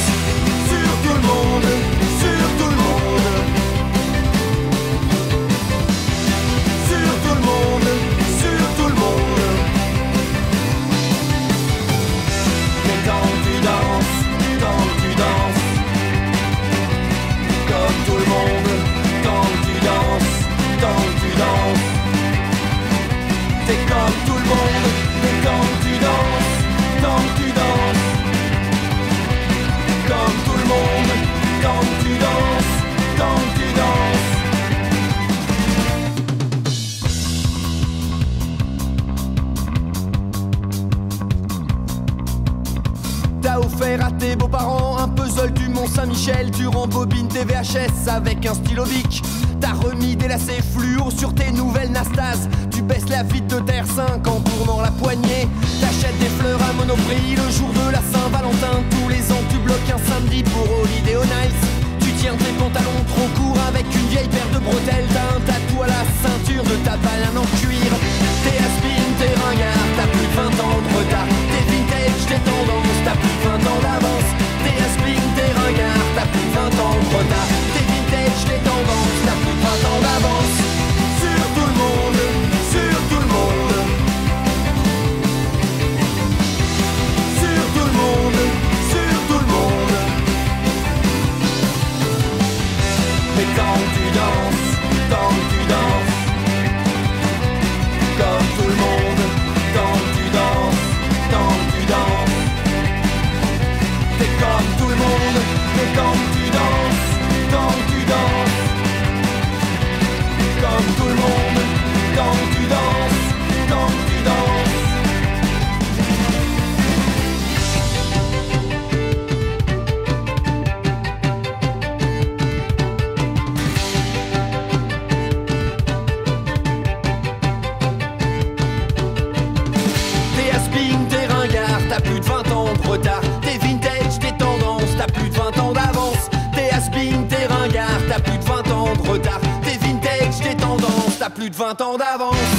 T'as offert à tes beaux-parents un puzzle du Mont Saint-Michel. Tu rembobines tes VHS avec un stylo bic. T'as remis des lacets fluo sur tes nouvelles Nastas. Tu baisses la vitre de Terre 5 en tournant la poignée. T'achètes des fleurs à Monoprix le jour de la Saint-Valentin. Tous les ans, tu bloques un samedi pour Holiday on Ice. Tu tiens tes pantalons trop courts avec une vieille paire de bretelles. T'as un à la ceinture de ta banane en cuir. T'es tendance, t'as plus de 20 ans d'avance. T'es aspin, t'es ringard, t'as plus de 20 ans 30 ans d'avance.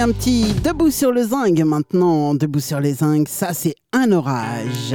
un petit debout sur le zinc maintenant. Debout sur les zinc, ça c'est un orage.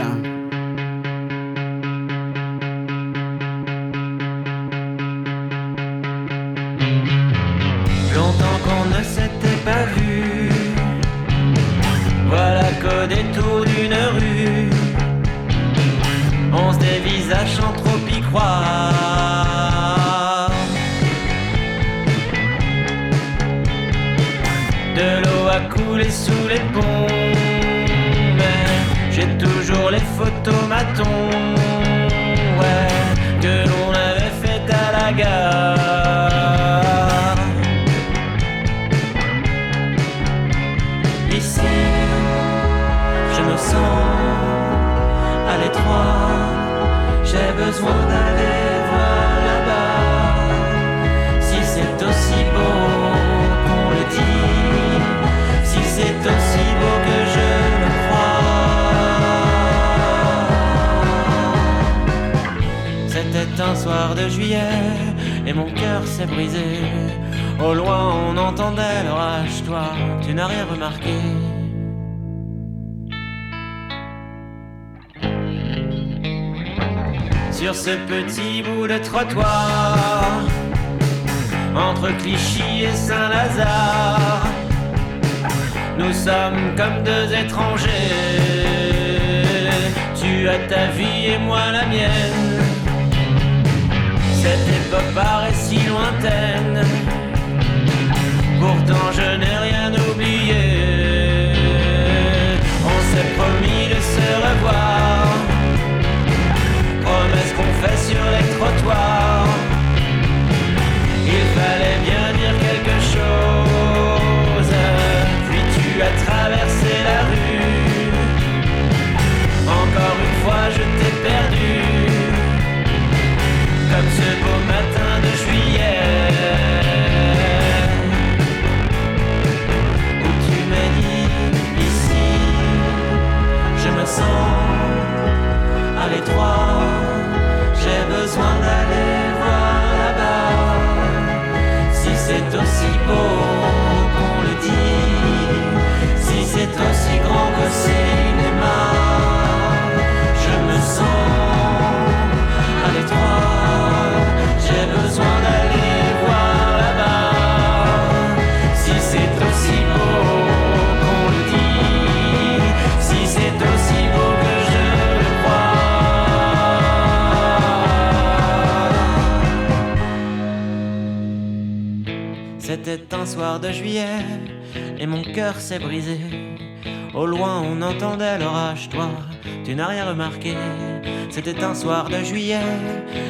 C'était un soir de juillet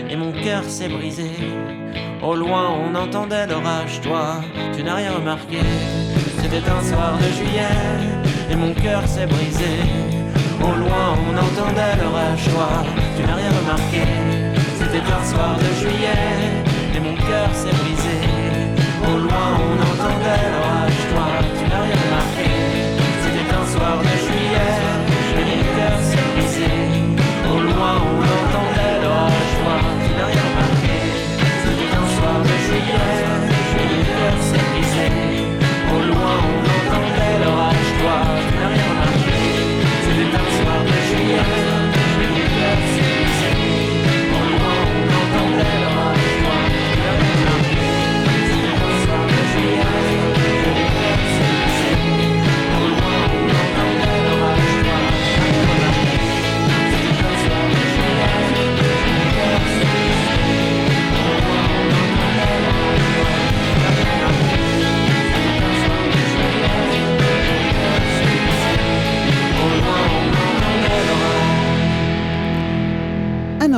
et mon cœur s'est brisé. Au loin, on entendait l'orage, toi, tu n'as rien remarqué. C'était un soir de juillet et mon cœur s'est brisé. Au loin, on entendait l'orage, toi, tu n'as rien remarqué. C'était un soir de juillet et mon cœur s'est brisé. Au loin, on entendait l'orage, toi, tu n'as rien remarqué.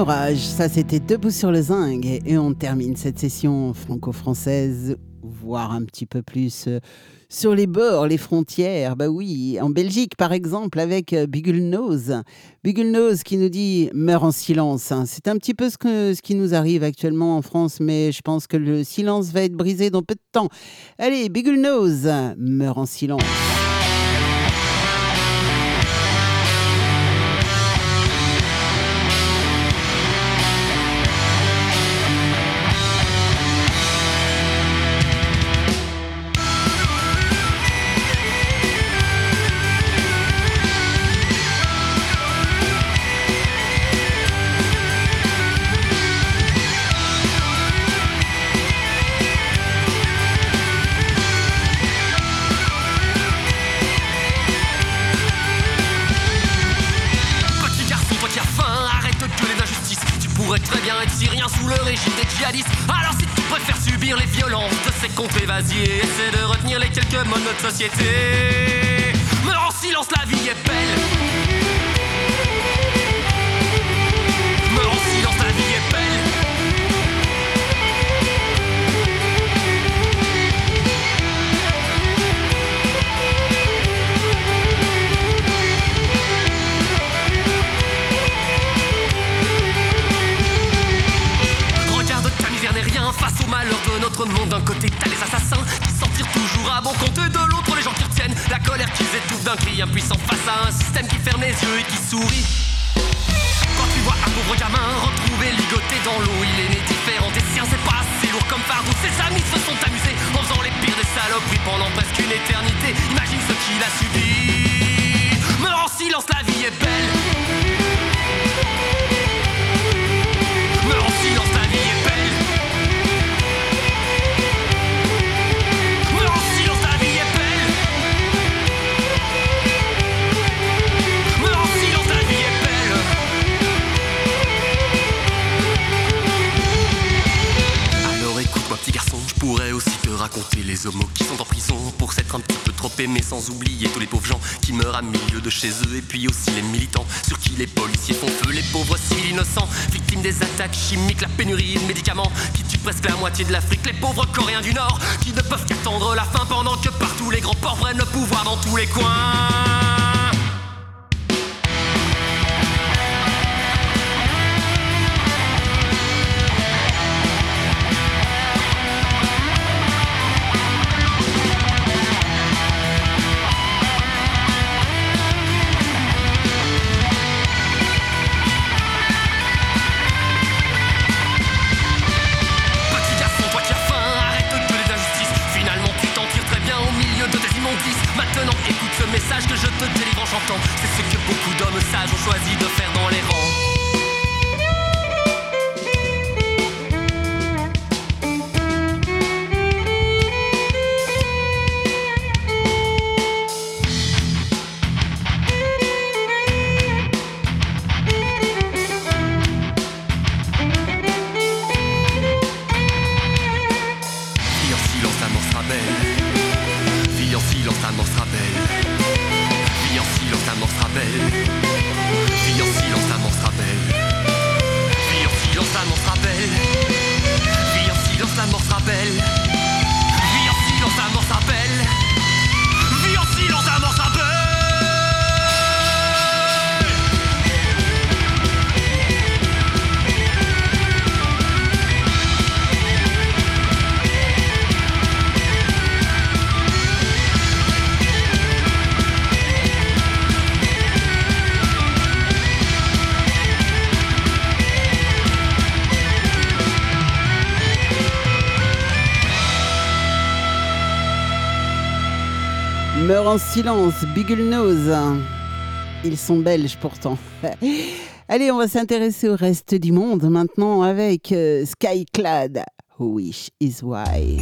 ça c'était Debout sur le zinc. Et on termine cette session franco-française, voire un petit peu plus euh, sur les bords, les frontières. Bah oui, en Belgique par exemple, avec euh, Bugulnose. Bugulnose qui nous dit meurt en silence. Hein. C'est un petit peu ce, qui nous arrive actuellement en France, mais je pense que le silence va être brisé dans peu de temps. Allez, Bugulnose meurt en silence. Évasiers, essaie de retenir les quelques mots de notre société. Meurs en silence, la vie est belle. La colère qu'ils étouffent d'un cri impuissant face à un système qui ferme les yeux et qui sourit. Quand tu vois un pauvre gamin retrouvé ligoté dans l'eau, il est né différent des siens, c'est pas assez lourd comme fardeau. Ses amis se sont amusés en faisant les pires des saloperies pendant presque une éternité. Imagine ce qu'il a subi. Meurs en silence, la vie est belle. Raconter les homos qui sont en prison pour s'être un petit peu trop aimés sans oublier tous les pauvres gens qui meurent à milieu de chez eux et puis aussi les militants sur qui les policiers font feu, les pauvres civils innocents, victimes des attaques chimiques, la pénurie de médicaments qui tuent presque la moitié de l'Afrique, les pauvres coréens du Nord qui ne peuvent qu'attendre la fin pendant que partout les grands ports prennent le pouvoir dans tous les coins. Silence, Biggle Nose. Ils sont belges pourtant. Allez, on va s'intéresser au reste du monde maintenant avec euh, Skyclad. Wish is why.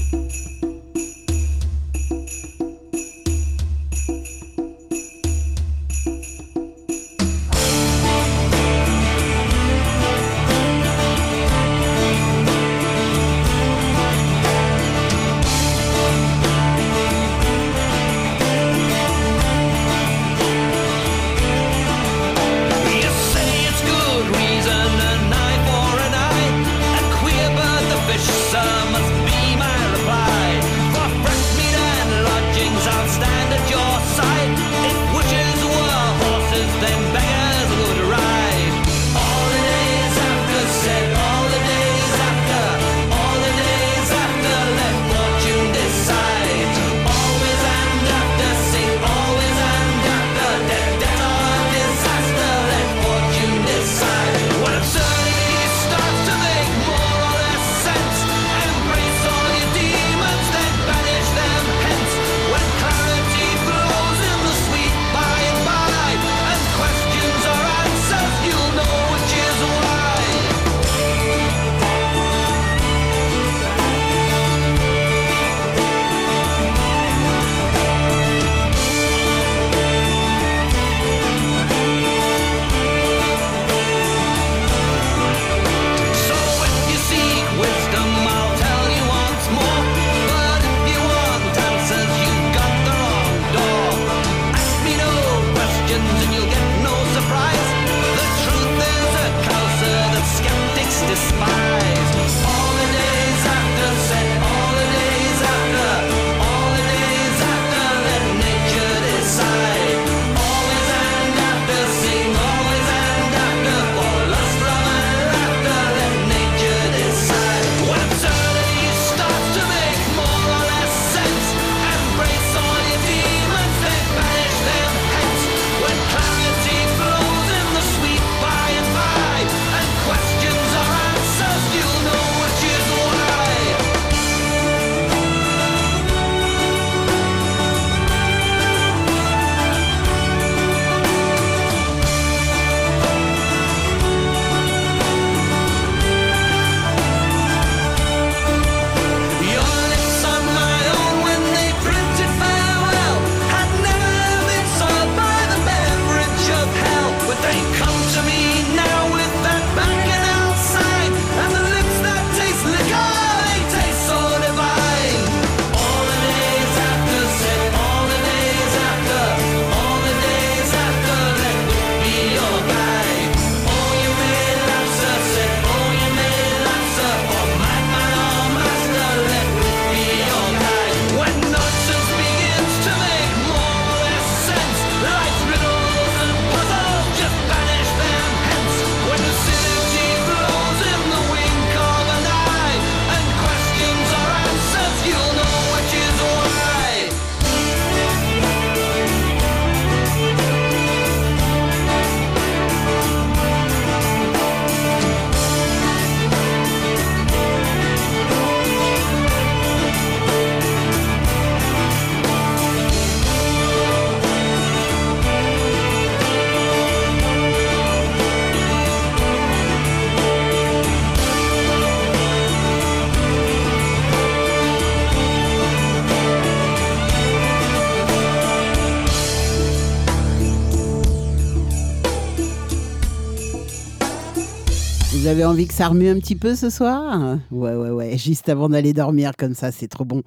Avez envie que ça remue un petit peu ce soir Ouais, ouais, ouais. Juste avant d'aller dormir comme ça, c'est trop bon.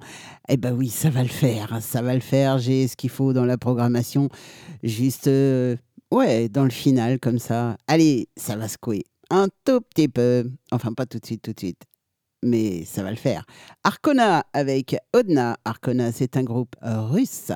Eh ben oui, ça va le faire. Ça va le faire. J'ai ce qu'il faut dans la programmation. Juste, euh, ouais, dans le final comme ça. Allez, ça va secouer un tout petit peu. Enfin, pas tout de suite, tout de suite. Mais ça va le faire. Arcona avec Odna. Arcona, c'est un groupe russe.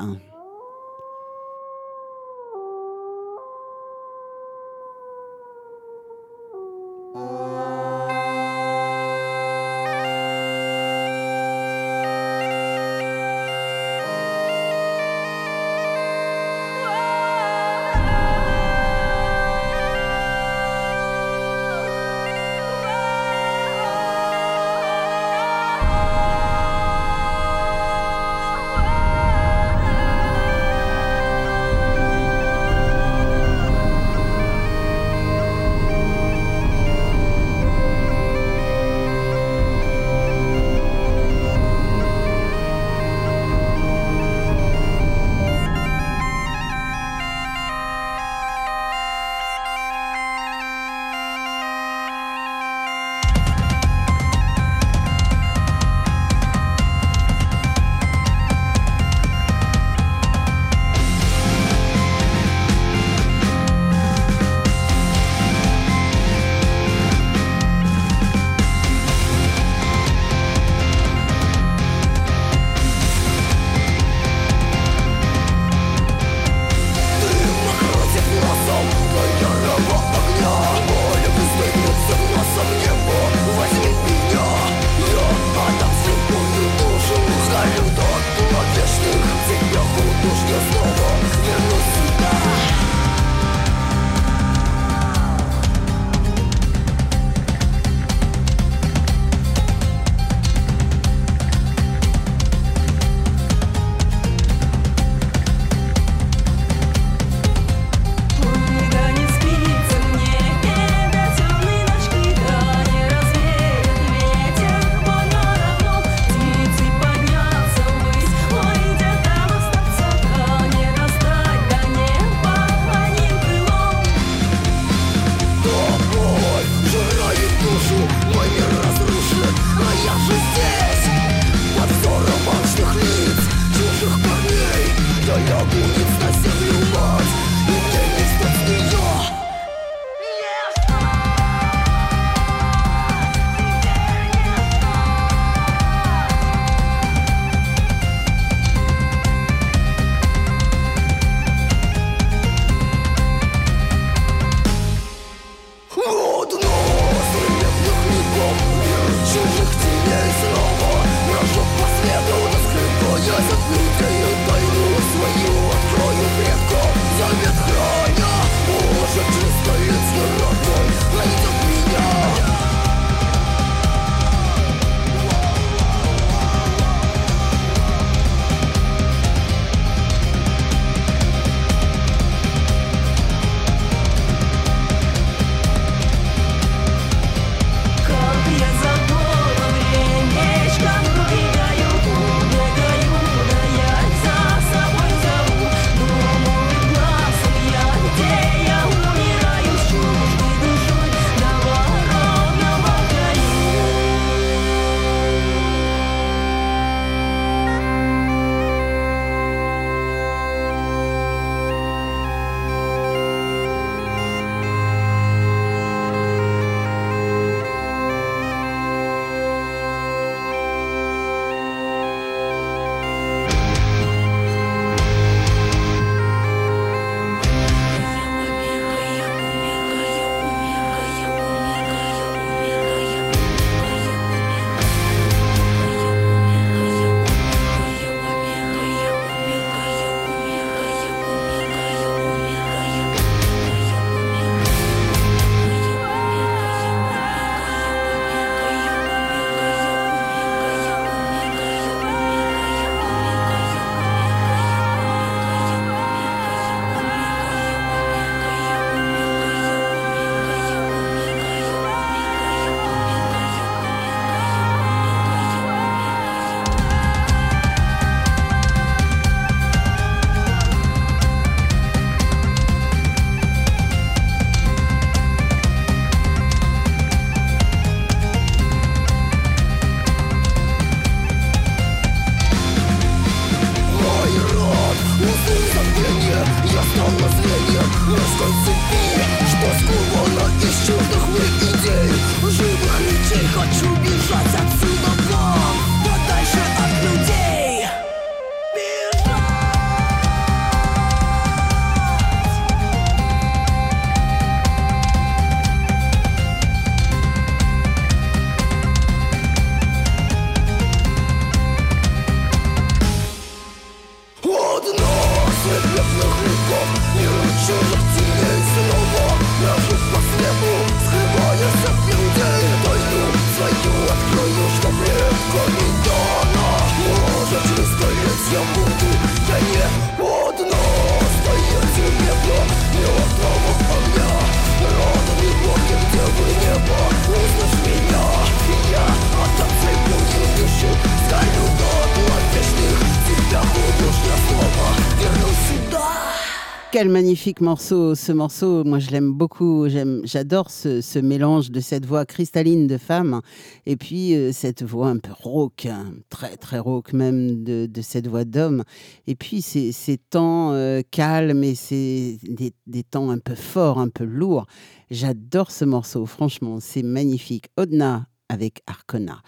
Quel magnifique morceau, ce morceau, moi je l'aime beaucoup, j'aime, j'adore ce, mélange de cette voix cristalline de femme et puis euh, cette voix un peu rauque, hein, très très rauque même de, cette voix d'homme. Et puis ces, temps euh, calmes et ces, des, temps un peu forts, un peu lourds. J'adore ce morceau, franchement, c'est magnifique. Odna avec Arcona.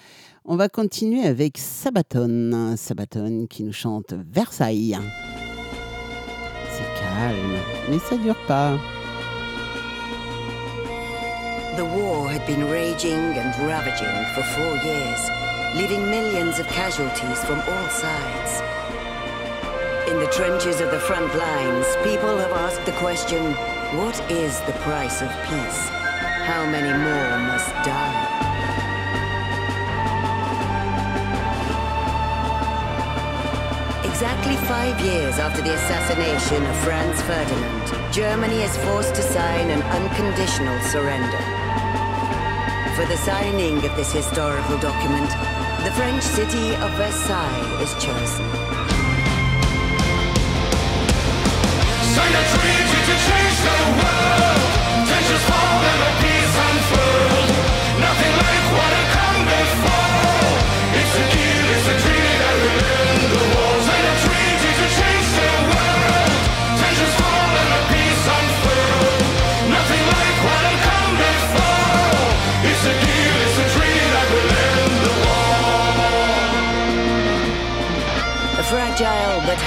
On va continuer avec Sabaton, Sabaton qui nous chante Versailles. Dure pas. The war had been raging and ravaging for four years, leaving millions of casualties from all sides. In the trenches of the front lines, people have asked the question what is the price of peace? How many more must die? Exactly five years after the assassination of Franz Ferdinand, Germany is forced to sign an unconditional surrender. For the signing of this historical document, the French city of Versailles is chosen. Sign a treaty to change the world.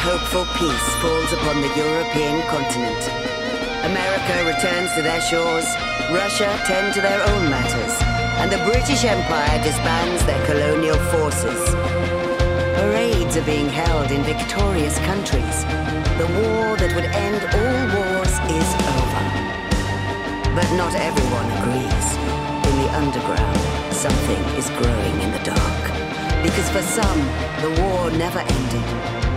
Hopeful peace falls upon the European continent. America returns to their shores, Russia tend to their own matters, and the British Empire disbands their colonial forces. Parades are being held in victorious countries. The war that would end all wars is over. But not everyone agrees. In the underground, something is growing in the dark. Because for some, the war never ended.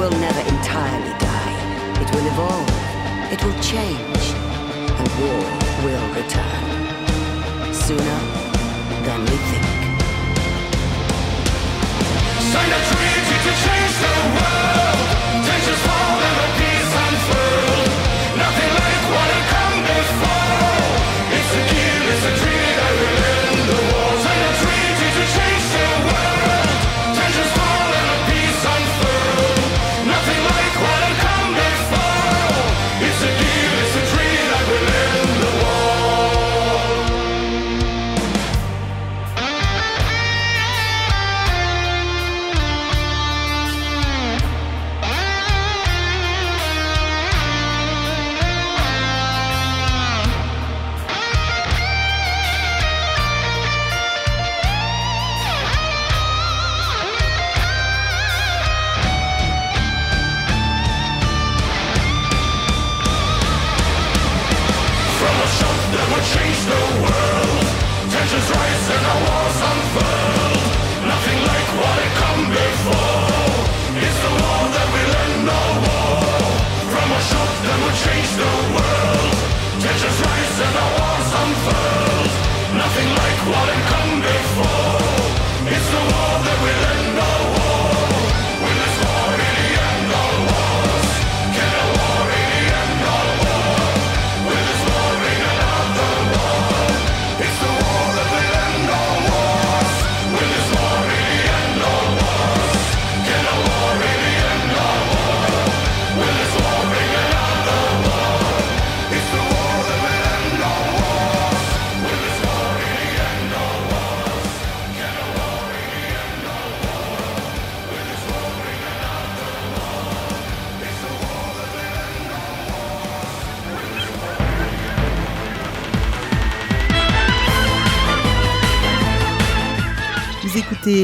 Will never entirely die. It will evolve. It will change. And war will return. Sooner than we think. Sign a treaty to change the world.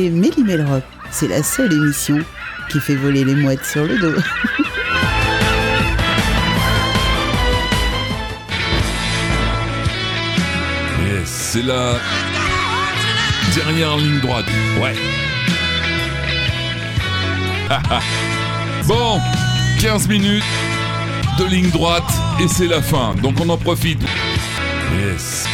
Écoutez. C'est la seule émission qui fait voler les mouettes sur le dos. Yes, c'est la dernière ligne droite. Ouais. bon, 15 minutes de ligne droite et c'est la fin. Donc on en profite. Yes.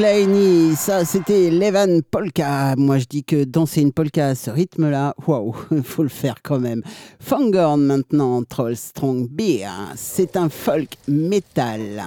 Kleini, ça c'était Levan Polka. Moi je dis que danser une polka à ce rythme-là, waouh, faut le faire quand même. Fangorn maintenant, Troll Strong Beer, c'est un folk metal.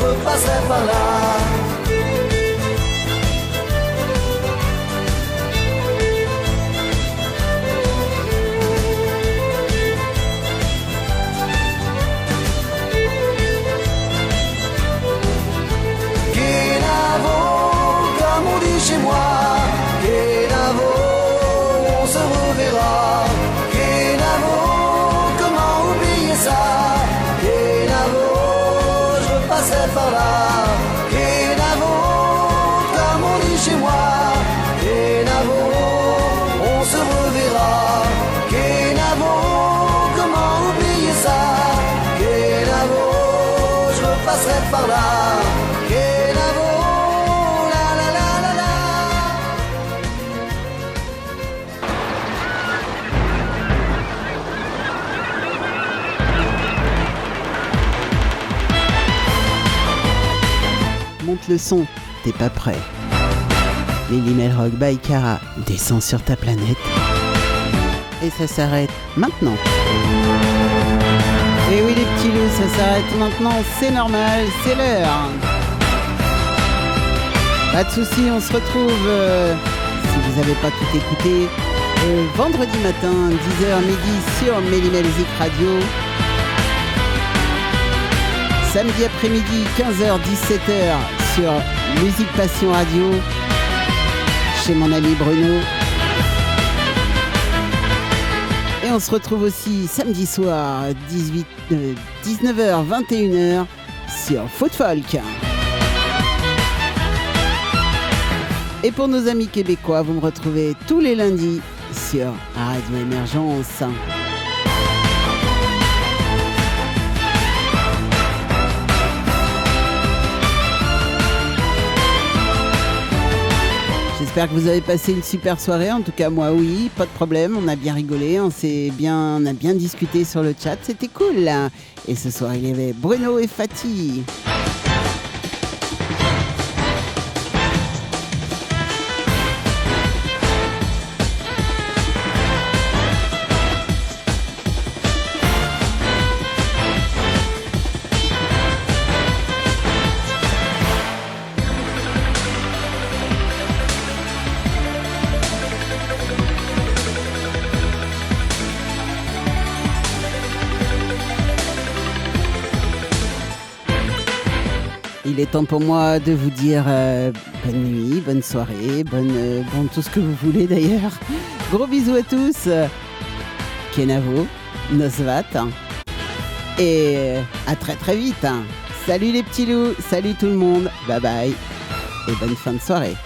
roupas é falar. Son, t'es pas prêt. Lily Melrock by Cara descend sur ta planète. Et ça s'arrête maintenant. Et oui les petits loups, ça s'arrête maintenant, c'est normal, c'est l'heure. Pas de soucis, on se retrouve, euh, si vous n'avez pas tout écouté, euh, vendredi matin, 10h midi sur Mélimel Zik Radio. Samedi après-midi, 15h-17h Musique Passion Radio, chez mon ami Bruno. Et on se retrouve aussi samedi soir, 18, euh, 19h-21h sur Foot Folk. Et pour nos amis québécois, vous me retrouvez tous les lundis sur Radio Émergence. J'espère que vous avez passé une super soirée. En tout cas, moi, oui, pas de problème. On a bien rigolé, on s'est bien, on a bien discuté sur le chat. C'était cool. Et ce soir, il y avait Bruno et Fatih. Est temps pour moi de vous dire euh, bonne nuit, bonne soirée, bonne, euh, bon tout ce que vous voulez d'ailleurs. Gros bisous à tous. Kenavo, Nosvat. Et euh, à très très vite. Salut les petits loups, salut tout le monde. Bye bye. Et bonne fin de soirée.